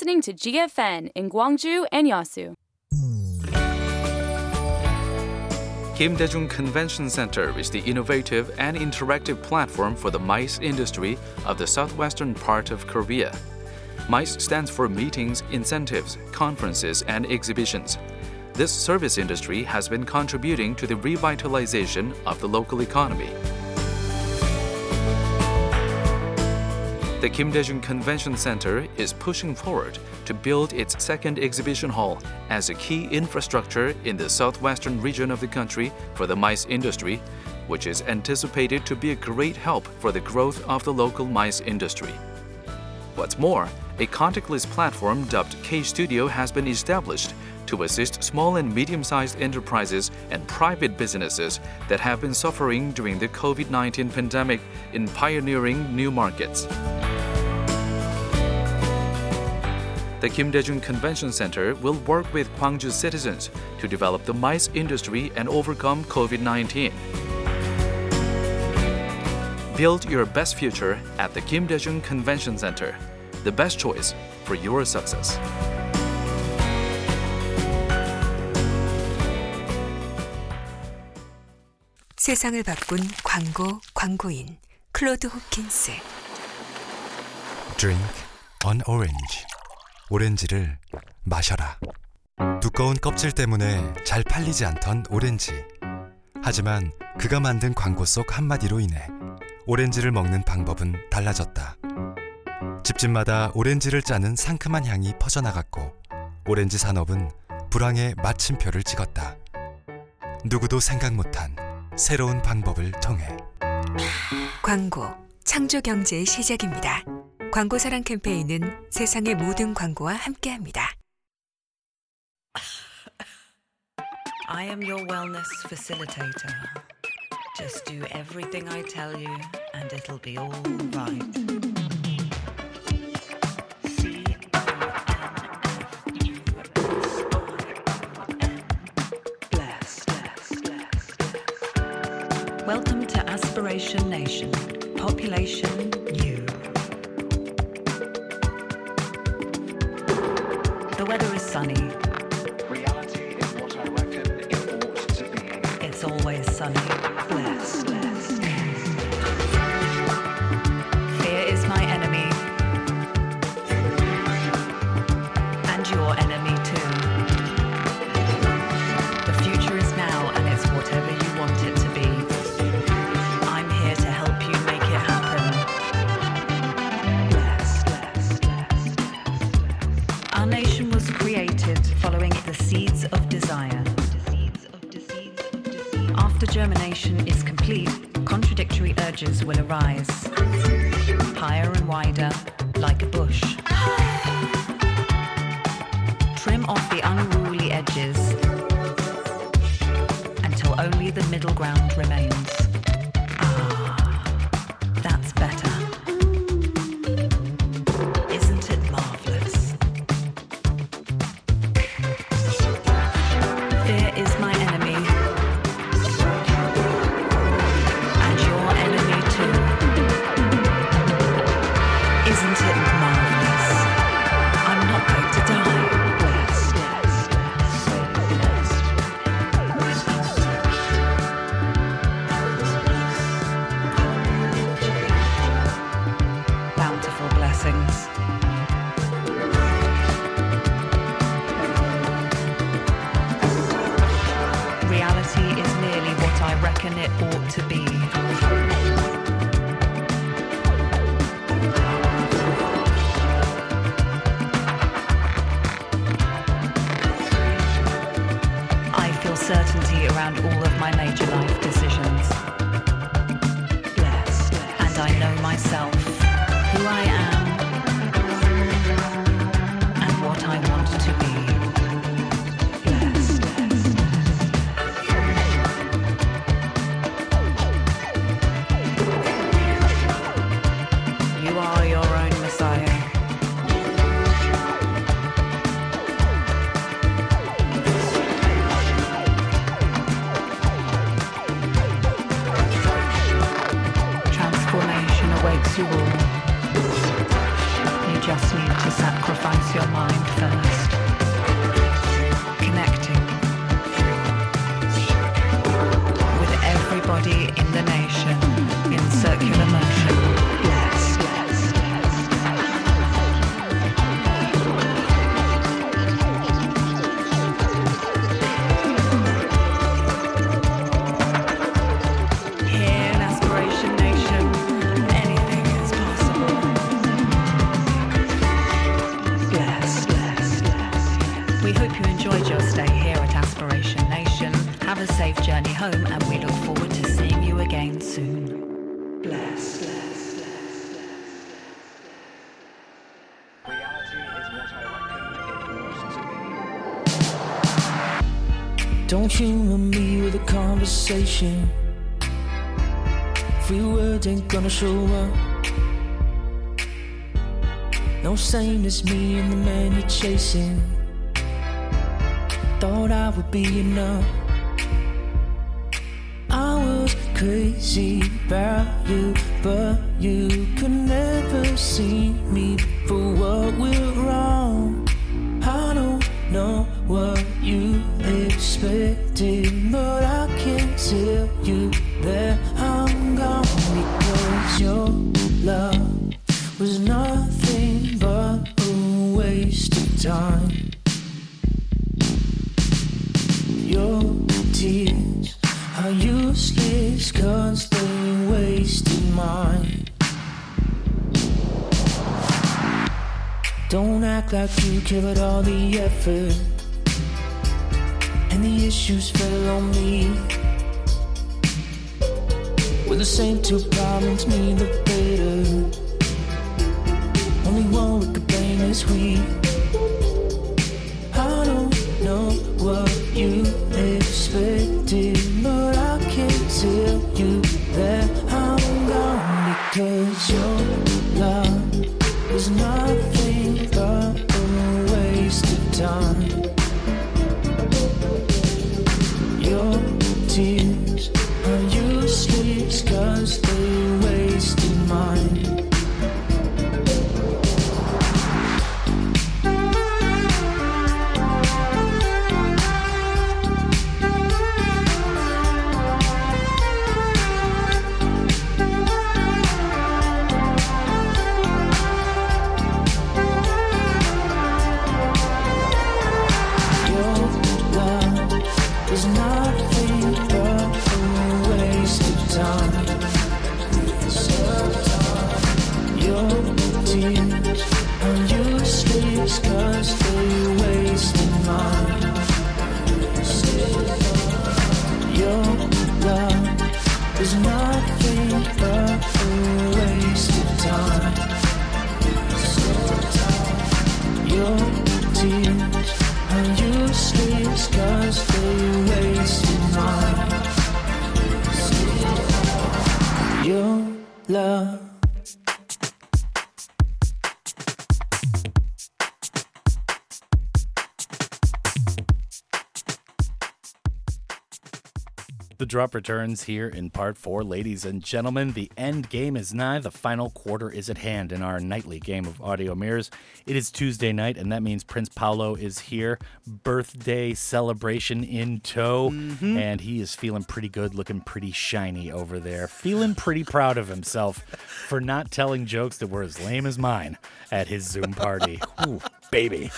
Listening to GFN in Gwangju and Yeosu. Kim Daejung Convention Center is the innovative and interactive platform for the MICE industry of the southwestern part of Korea. MICE stands for meetings, incentives, conferences, and exhibitions. This service industry has been contributing to the revitalization of the local economy. The Kim Daejung Convention Center is pushing forward to build its second exhibition hall as a key infrastructure in the southwestern region of the country for the mice industry, which is anticipated to be a great help for the growth of the local mice industry. What's more, a contactless platform dubbed K Studio has been established to assist small and medium sized enterprises and private businesses that have been suffering during the COVID 19 pandemic in pioneering new markets. The Kim Daejung Convention Center will work with Gwangju citizens to develop the mice industry and overcome COVID 19. Build your best future at the Kim Daejung Convention Center, the best choice for your success. 세상을 바꾼 광고 광고인 클로드 홉킨스 Drink an orange. 오렌지를 마셔라. 두꺼운 껍질 때문에 잘 팔리지 않던 오렌지. 하지만 그가 만든 광고 속 한마디로 인해 오렌지를 먹는 방법은 달라졌다. 집집마다 오렌지를 짜는 상큼한 향이 퍼져나갔고 오렌지 산업은 불황의 마침표를 찍었다. 누구도 생각 못한 새로운 방법을 통해 광고 창조 경제의 시작입니다. 광고 사랑 캠페인은 세상의 모든 광고와 함께합니다. I am your wellness facilitator. Just do everything I tell you, and it'll be all right. Welcome to Aspiration Nation. Population sunny. Reality is what I reckon it ought to be. It's always sunny. Blessed. Germination is complete, contradictory urges will arise. Higher and wider, like a bush. Trim off the unruly edges until only the middle ground remains. Don't humor me with a conversation. Free words ain't gonna show up. No it's me and the man you're chasing. Thought I would be enough. I was crazy about you, but you could never see me for what went wrong. I don't know what you expected, but I can tell you that I'm gone because your love was nothing but a waste of time. Your tears are useless cause they wasted mine. Don't act like you covered all the effort. And the issues fell on me. When the same two problems me the better. Only one we could blame is we. I don't know what you expected, but I can tell you that I'm gone because your love was nothing drop returns here in part four. Ladies and gentlemen, the end game is nigh. The final quarter is at hand in our nightly game of audio mirrors. It is Tuesday night, and that means Prince Paolo is here. Birthday celebration in tow, mm-hmm. and he is feeling pretty good, looking pretty shiny over there. Feeling pretty proud of himself for not telling jokes that were as lame as mine at his Zoom party. Ooh, baby.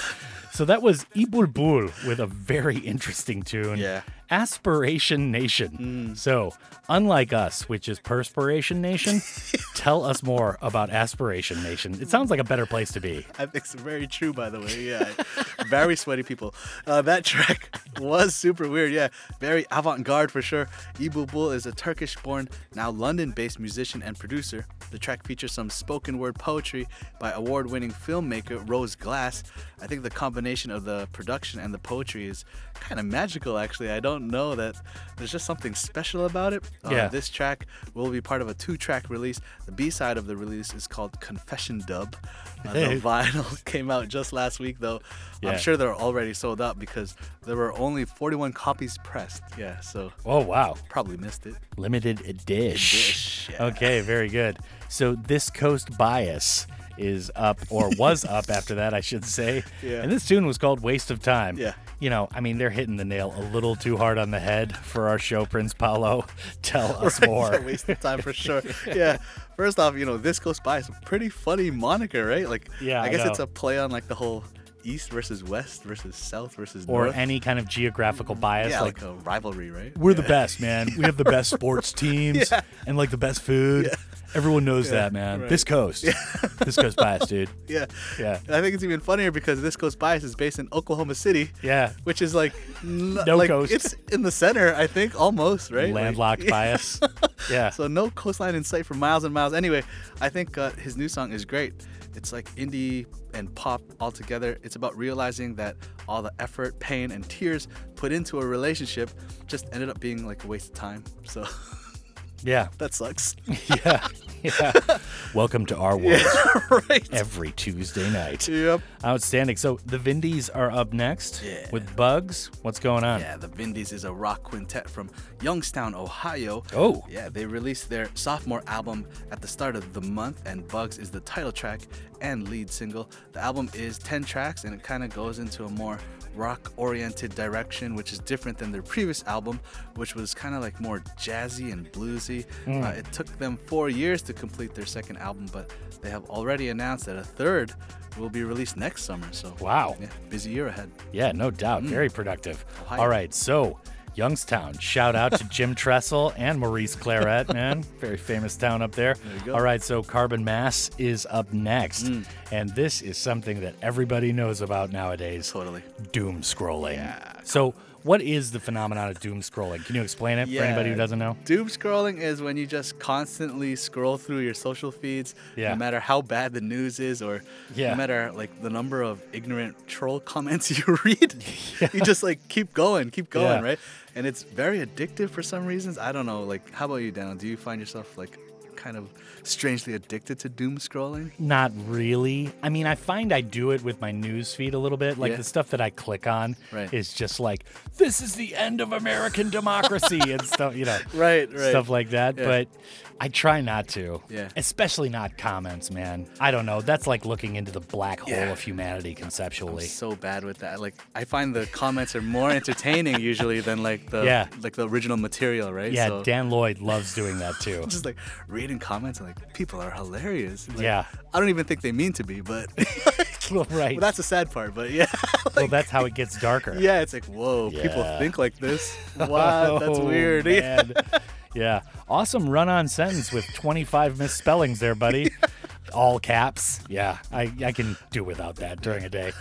So that was Y Bülbül with a very interesting tune. Yeah. Aspiration Nation. So, unlike us, which is Perspiration Nation, tell us more about Aspiration Nation. It sounds like a better place to be. I think it's very true, by the way. Yeah, very sweaty people. Uh, that track was super weird. Yeah, very avant-garde for sure. Y Bülbül is a Turkish-born, now London-based musician and producer. The track features some spoken word poetry by award-winning filmmaker Rose Glass. I think the combination of the production and the poetry is kind of magical. Actually, I don't know that there's just something special about it. Uh, Yeah. This track will be part of a two-track release. The B-side of the release is called Confession Dub. Uh, Hey. the vinyl came out just last week, though. Yeah. I'm sure they're already sold out because there were only 41 copies pressed. Yeah, so Oh, wow. probably missed it. Limited edition. Dish, yeah. Okay, very good. So, This Coast Bias is up, or was up after that, I should say. Yeah. And this tune was called Waste of Time. Yeah. you know, I mean, they're hitting the nail a little too hard on the head for our show, Prince Paolo. Tell us Right, more. it's a waste of time for sure. yeah. First off, you know, This Coast Bias is a pretty funny moniker, right? Like, Yeah, I I guess know. it's a play on like the whole East versus West versus South versus or North. any kind of geographical bias. yeah, like, like, a rivalry, right? we're the best, man. We have the best sports teams Yeah. and like the best food. Everyone knows Yeah, that, man. right. This coast. this coast bias, dude. Yeah. Yeah. And I think it's even funnier because this Coast Bias is based in Oklahoma City. Yeah. Which is like n- No like, coast. It's in the center, I think, almost, right? Like- Landlocked bias. Yeah. So no coastline in sight for miles and miles. Anyway, I think uh, his new song is great. It's like indie and pop all together. It's about realizing that all the effort, pain, and tears put into a relationship just ended up being like a waste of time. So Yeah. that sucks. yeah. Yeah. Welcome to our world. Yeah, right. Every Tuesday night. Yep. Outstanding. So the Vindys are up next Yeah. with Bugs. What's going on? Yeah, the Vindys is a rock quintet from Youngstown, Ohio. Oh. Yeah, they released their sophomore album at the start of the month, and Bugs is the title track and lead single. The album is 10 tracks, and it kind of goes into a more rock oriented direction, which is different than their previous album, which was kind of like more jazzy and bluesy. Mm. Uh, it took them four years to complete their second album, but they have already announced that a third will be released next summer. So, Wow. yeah, busy year ahead. Yeah, no doubt. Mm. Very productive. Ohio. All right, so Youngstown. Shout out to Jim Tressel and Maurice Clarett, man. Very famous town up there. There. All right, so Carbon Mass is up next. Mm. And this is something that everybody knows about nowadays. Totally. Doom scrolling. Yeah. So, what is the phenomenon of doom scrolling? Can you explain it for anybody who doesn't know? Doom scrolling is when you just constantly scroll through your social feeds, Yeah. no matter how bad the news is, or Yeah. no matter like the number of ignorant troll comments you read. You just like keep going, keep going, Yeah. right? And it's very addictive for some reasons. I don't know. Like, how about you, Daniel? Do you find yourself like kind of strangely addicted to doom scrolling? Not really. I mean, I find I do it with my news feed a little bit. Like Yeah. the stuff that I click on Right. is just like, this is the end of American democracy and stuff, you know, Right, right. stuff like that. Yeah. But I try not to. Yeah. Especially not comments, man. I don't know. That's like looking into the black hole Yeah. of humanity conceptually. I'm so bad with that. Like, I find the comments are more entertaining usually than like the Yeah. like the original material, right? yeah, So- Dan Lloyd loves doing that too. just like reading comments and like people are hilarious. Like, Yeah. I don't even think they mean to be, but well, right. well, that's the sad part. But yeah, well, that's how it gets darker. yeah, it's like whoa, people think like this. Wow, that's Oh, weird. Yeah. Awesome run on sentence with 25 misspellings there, buddy. All caps. Yeah, I, I can do without that during a day.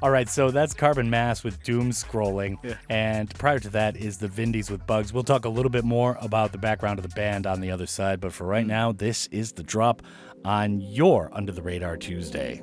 All right, so that's Carbon Mass with Doom Scrolling. Yeah. And prior to that is the Vindys with Bugs. We'll talk a little bit more about the background of the band on the other side, but for right Mm. now, this is the drop on your Under the Radar Tuesday.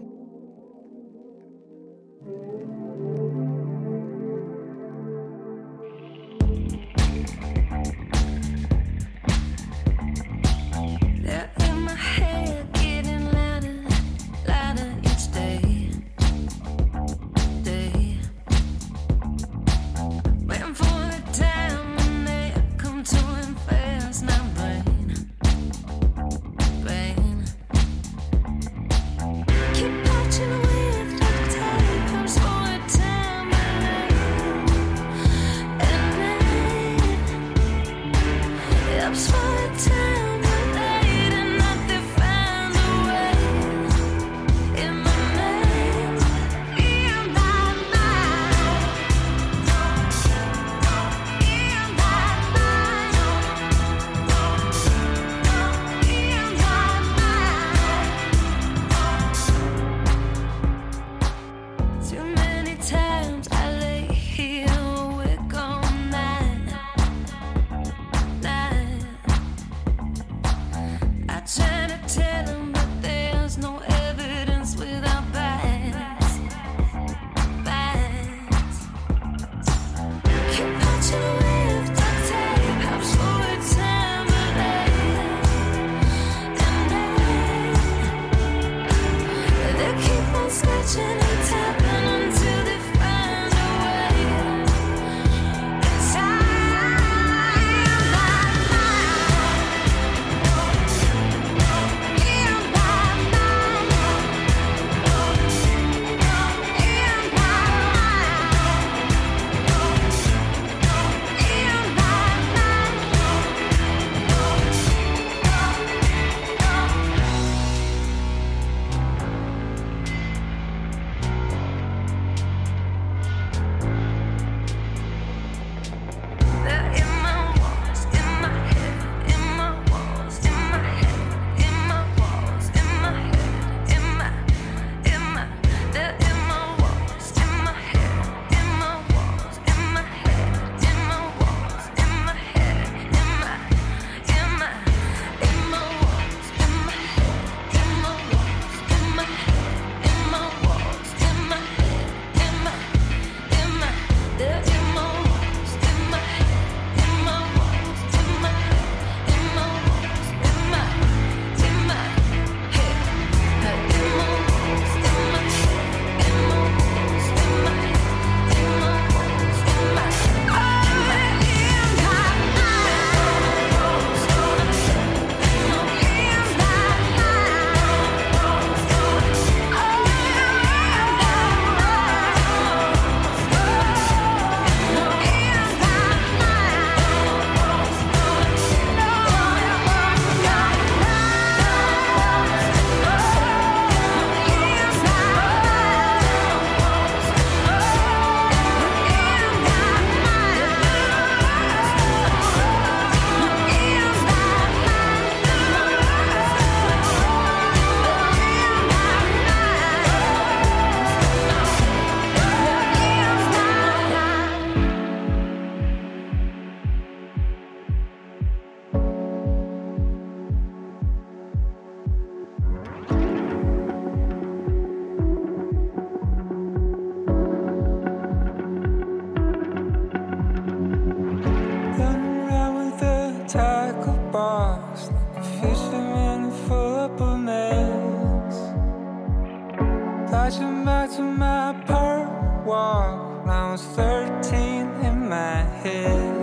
Was 13 in my head.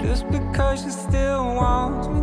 Just because you still want me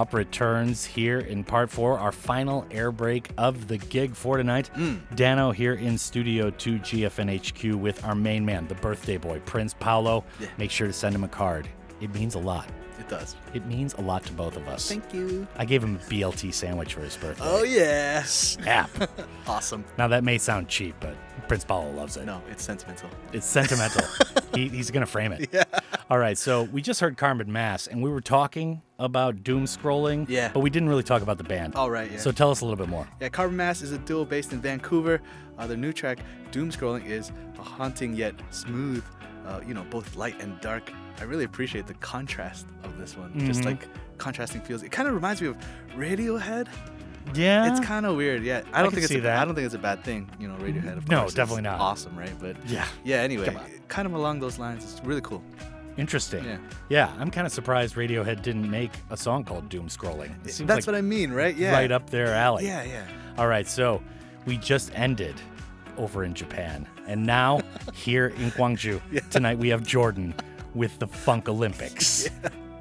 drop returns here in part four, our final air break of the gig for tonight. Hmm. Danno here in Studio 2 GFNHQ with our main man, the birthday boy, Prince Paolo. Yeah. Make sure to send him a card. It means a lot. It does. It means a lot to both of us. Thank you. I gave him a BLT sandwich for his birthday. Oh yes. yeah. Snap. Awesome. now that may sound cheap, but Prince Paolo loves it. No, it's sentimental. It's sentimental. he, he's going to frame it. Yeah. All right. So we just heard Carbon Mass, and we were talking about doom scrolling. Yeah. But we didn't really talk about the band. All right, yeah. So tell us a little bit more. Yeah, Carbon Mass is a duo based in Vancouver. Uh, their new track, Doom Scrolling, is a haunting yet smooth, uh, you know, both light and dark. I really appreciate the contrast of this one. Just Mhm. like contrasting feels. It kind of reminds me of Radiohead. Yeah. It's kind of weird. Yeah, I I don't can think it's a, that. I don't think it's a bad thing. You know, Radiohead. Of No, course, definitely not. Awesome, right? But Yeah. yeah. Anyway, kind of along those lines. It's really cool. Interesting. Yeah. Yeah, I'm kind of surprised Radiohead didn't make a song called Doom Scrolling. That's like what I mean, right? Yeah. right up their alley. Yeah, yeah. All right, so we just ended over in Japan, and now here in Gwangju tonight we have Jordann with the Funk Olympics.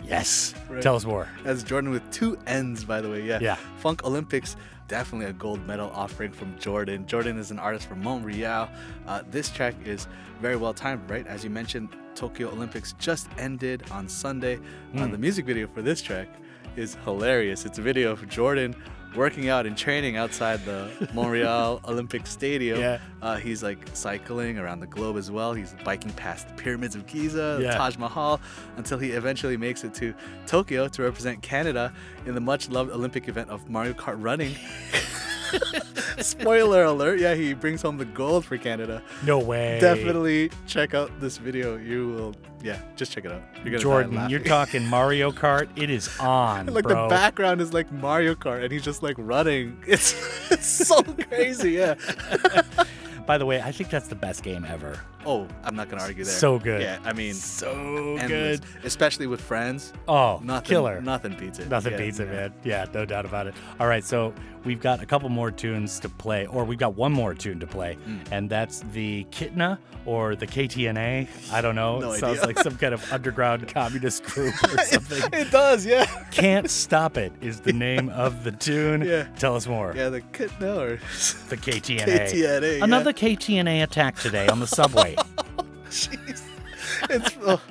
Yes. Right. Tell us more. That's Jordann with two N's, by the way. Yeah. Yeah. Funk Olympics, definitely a gold medal offering from Jordann. Jordann is an artist from Montreal. Uh, this track is very well timed, right? As you mentioned, Tokyo Olympics just ended on Sunday. Uh, Mm. the music video for this track is hilarious. It's a video of Jordann working out and training outside the Montreal Olympic Stadium. Yeah. Uh, he's like cycling around the globe as well. He's biking past the pyramids of Giza, the Yeah. Taj Mahal, until he eventually makes it to Tokyo to represent Canada in the much loved Olympic event of Mario Kart running. Spoiler alert! Yeah, he brings home the gold for Canada. No way. Definitely check out this video. You will, yeah, just check it out. You're Jordan, you're talking Mario Kart. It is on, like bro. the background is like Mario Kart, and he's just like running. It's it's so crazy. Yeah. By the way, I think that's the best game ever. Oh, I'm not gonna argue there. So good. Yeah, I mean, so endless. good. especially with friends. Oh, nothing, killer. Nothing beats it. Nothing Yeah, beats it, man. Yeah, no doubt about it. All right, so we've got a couple more tunes to play, or we've got one more tune to play, Mm. and that's the Kitna or the KTNA. I don't know. No it sounds idea. like some kind of underground communist group or something. It does, yeah. Can't Stop It is the name of the tune. Yeah. Tell us more. Yeah, the kid no or The KTNA. KTNA, yeah. Another KTNA attack today on the subway. Jeez. It's oh,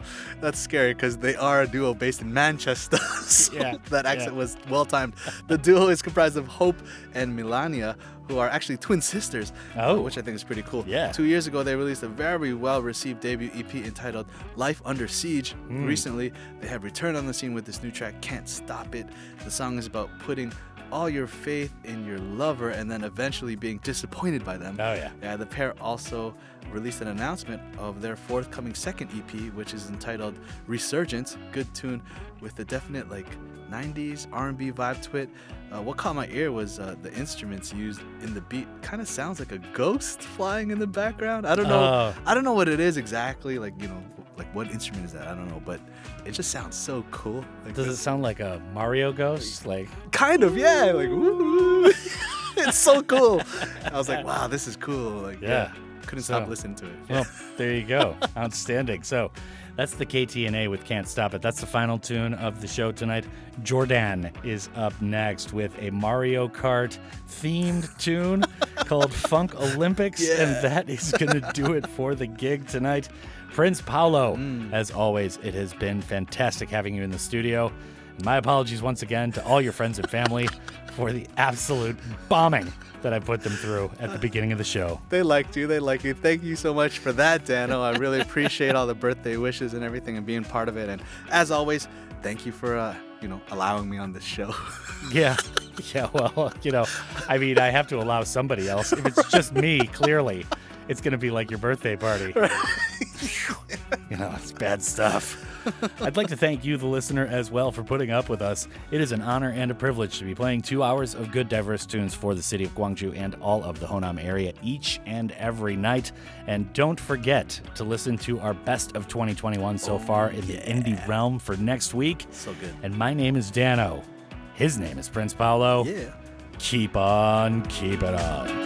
that's scary because they are a duo based in Manchester. so Yeah, that accent yeah. was well timed. The duo is comprised of Hope and Melania, who are actually twin sisters, uh, Oh. which I think is pretty cool. Yeah. Two years ago, they released a very well received debut EP entitled Life Under Siege. Mm. Recently, they have returned on the scene with this new track, Can't Stop It. The song is about putting all your faith in your lover and then eventually being disappointed by them. Oh, yeah. Yeah, the pair also released an announcement of their forthcoming second EP, which is entitled Resurgence. Good tune with a definite like 90s R&B vibe to it. Uh, what caught my ear was uh, the instruments used in the beat. Kind of sounds like a ghost flying in the background. I don't know. Oh. I don't know what it is exactly. Like you know, like what instrument is that? I don't know, but it just sounds so cool. Like, Does it sound like a Mario ghost? Like kind of yeah like it's so cool i was like wow this is cool like yeah, Yeah. Couldn't So- stop listening to it Well, there you go. Outstanding. So that's the KTNA with Can't Stop It. That's the final tune of the show tonight. Jordann is up next with a Mario Kart themed tune called Funk Olympics. And that is going to do it for the gig tonight. Prince Paolo, Mm. as always, it has been fantastic having you in the studio. And my apologies once again to all your friends and family for the absolute bombing that I put them through at the beginning of the show. they liked you they like you thank you so much for that Danno i really appreciate all the birthday wishes and everything and being part of it and as always thank you for uh you know allowing me on this show Yeah. Yeah, well, you know, I mean, I have to allow somebody else. If it's just me, clearly, it's going to be like your birthday party. you know, it's bad stuff. I'd like to thank you, the listener, as well for putting up with us. It is an honor and a privilege to be playing two hours of good, diverse tunes for the city of Gwangju and all of the Honam area each and every night. And don't forget to listen to our best of 2021 so oh, far in the indie realm for next week. so good And my name is Danno. His name is Prince Paolo. yeah Keep on, keep it on.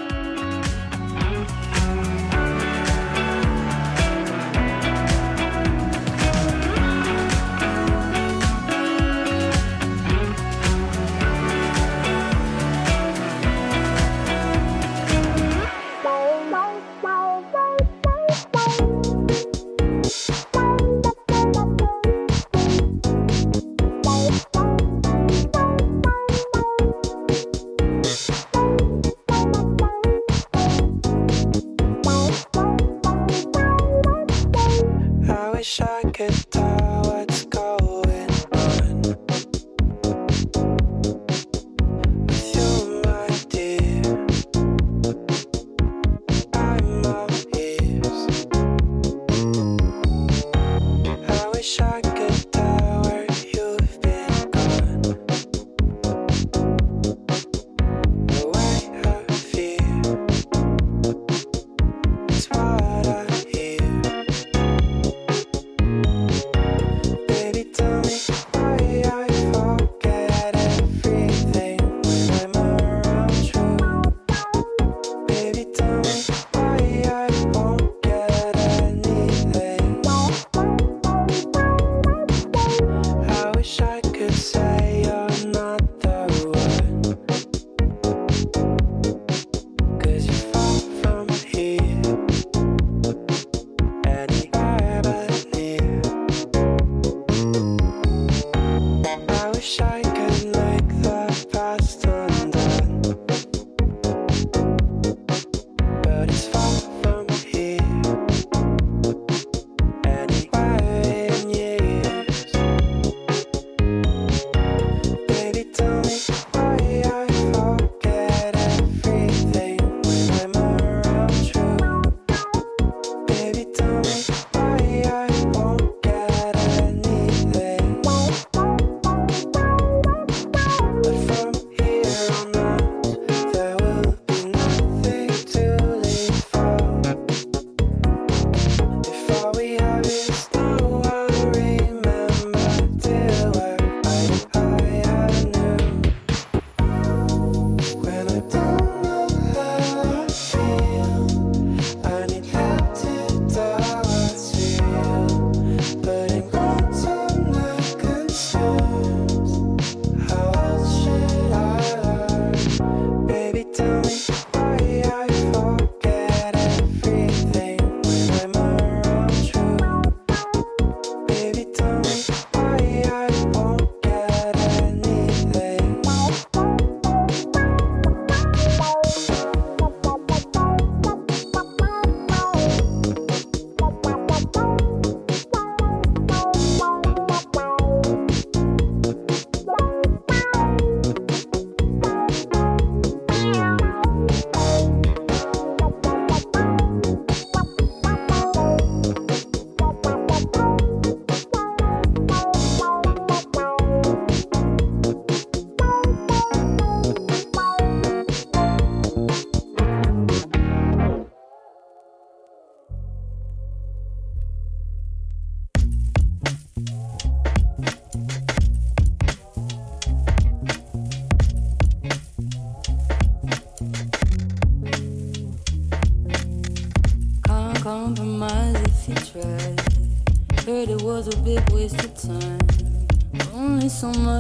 So much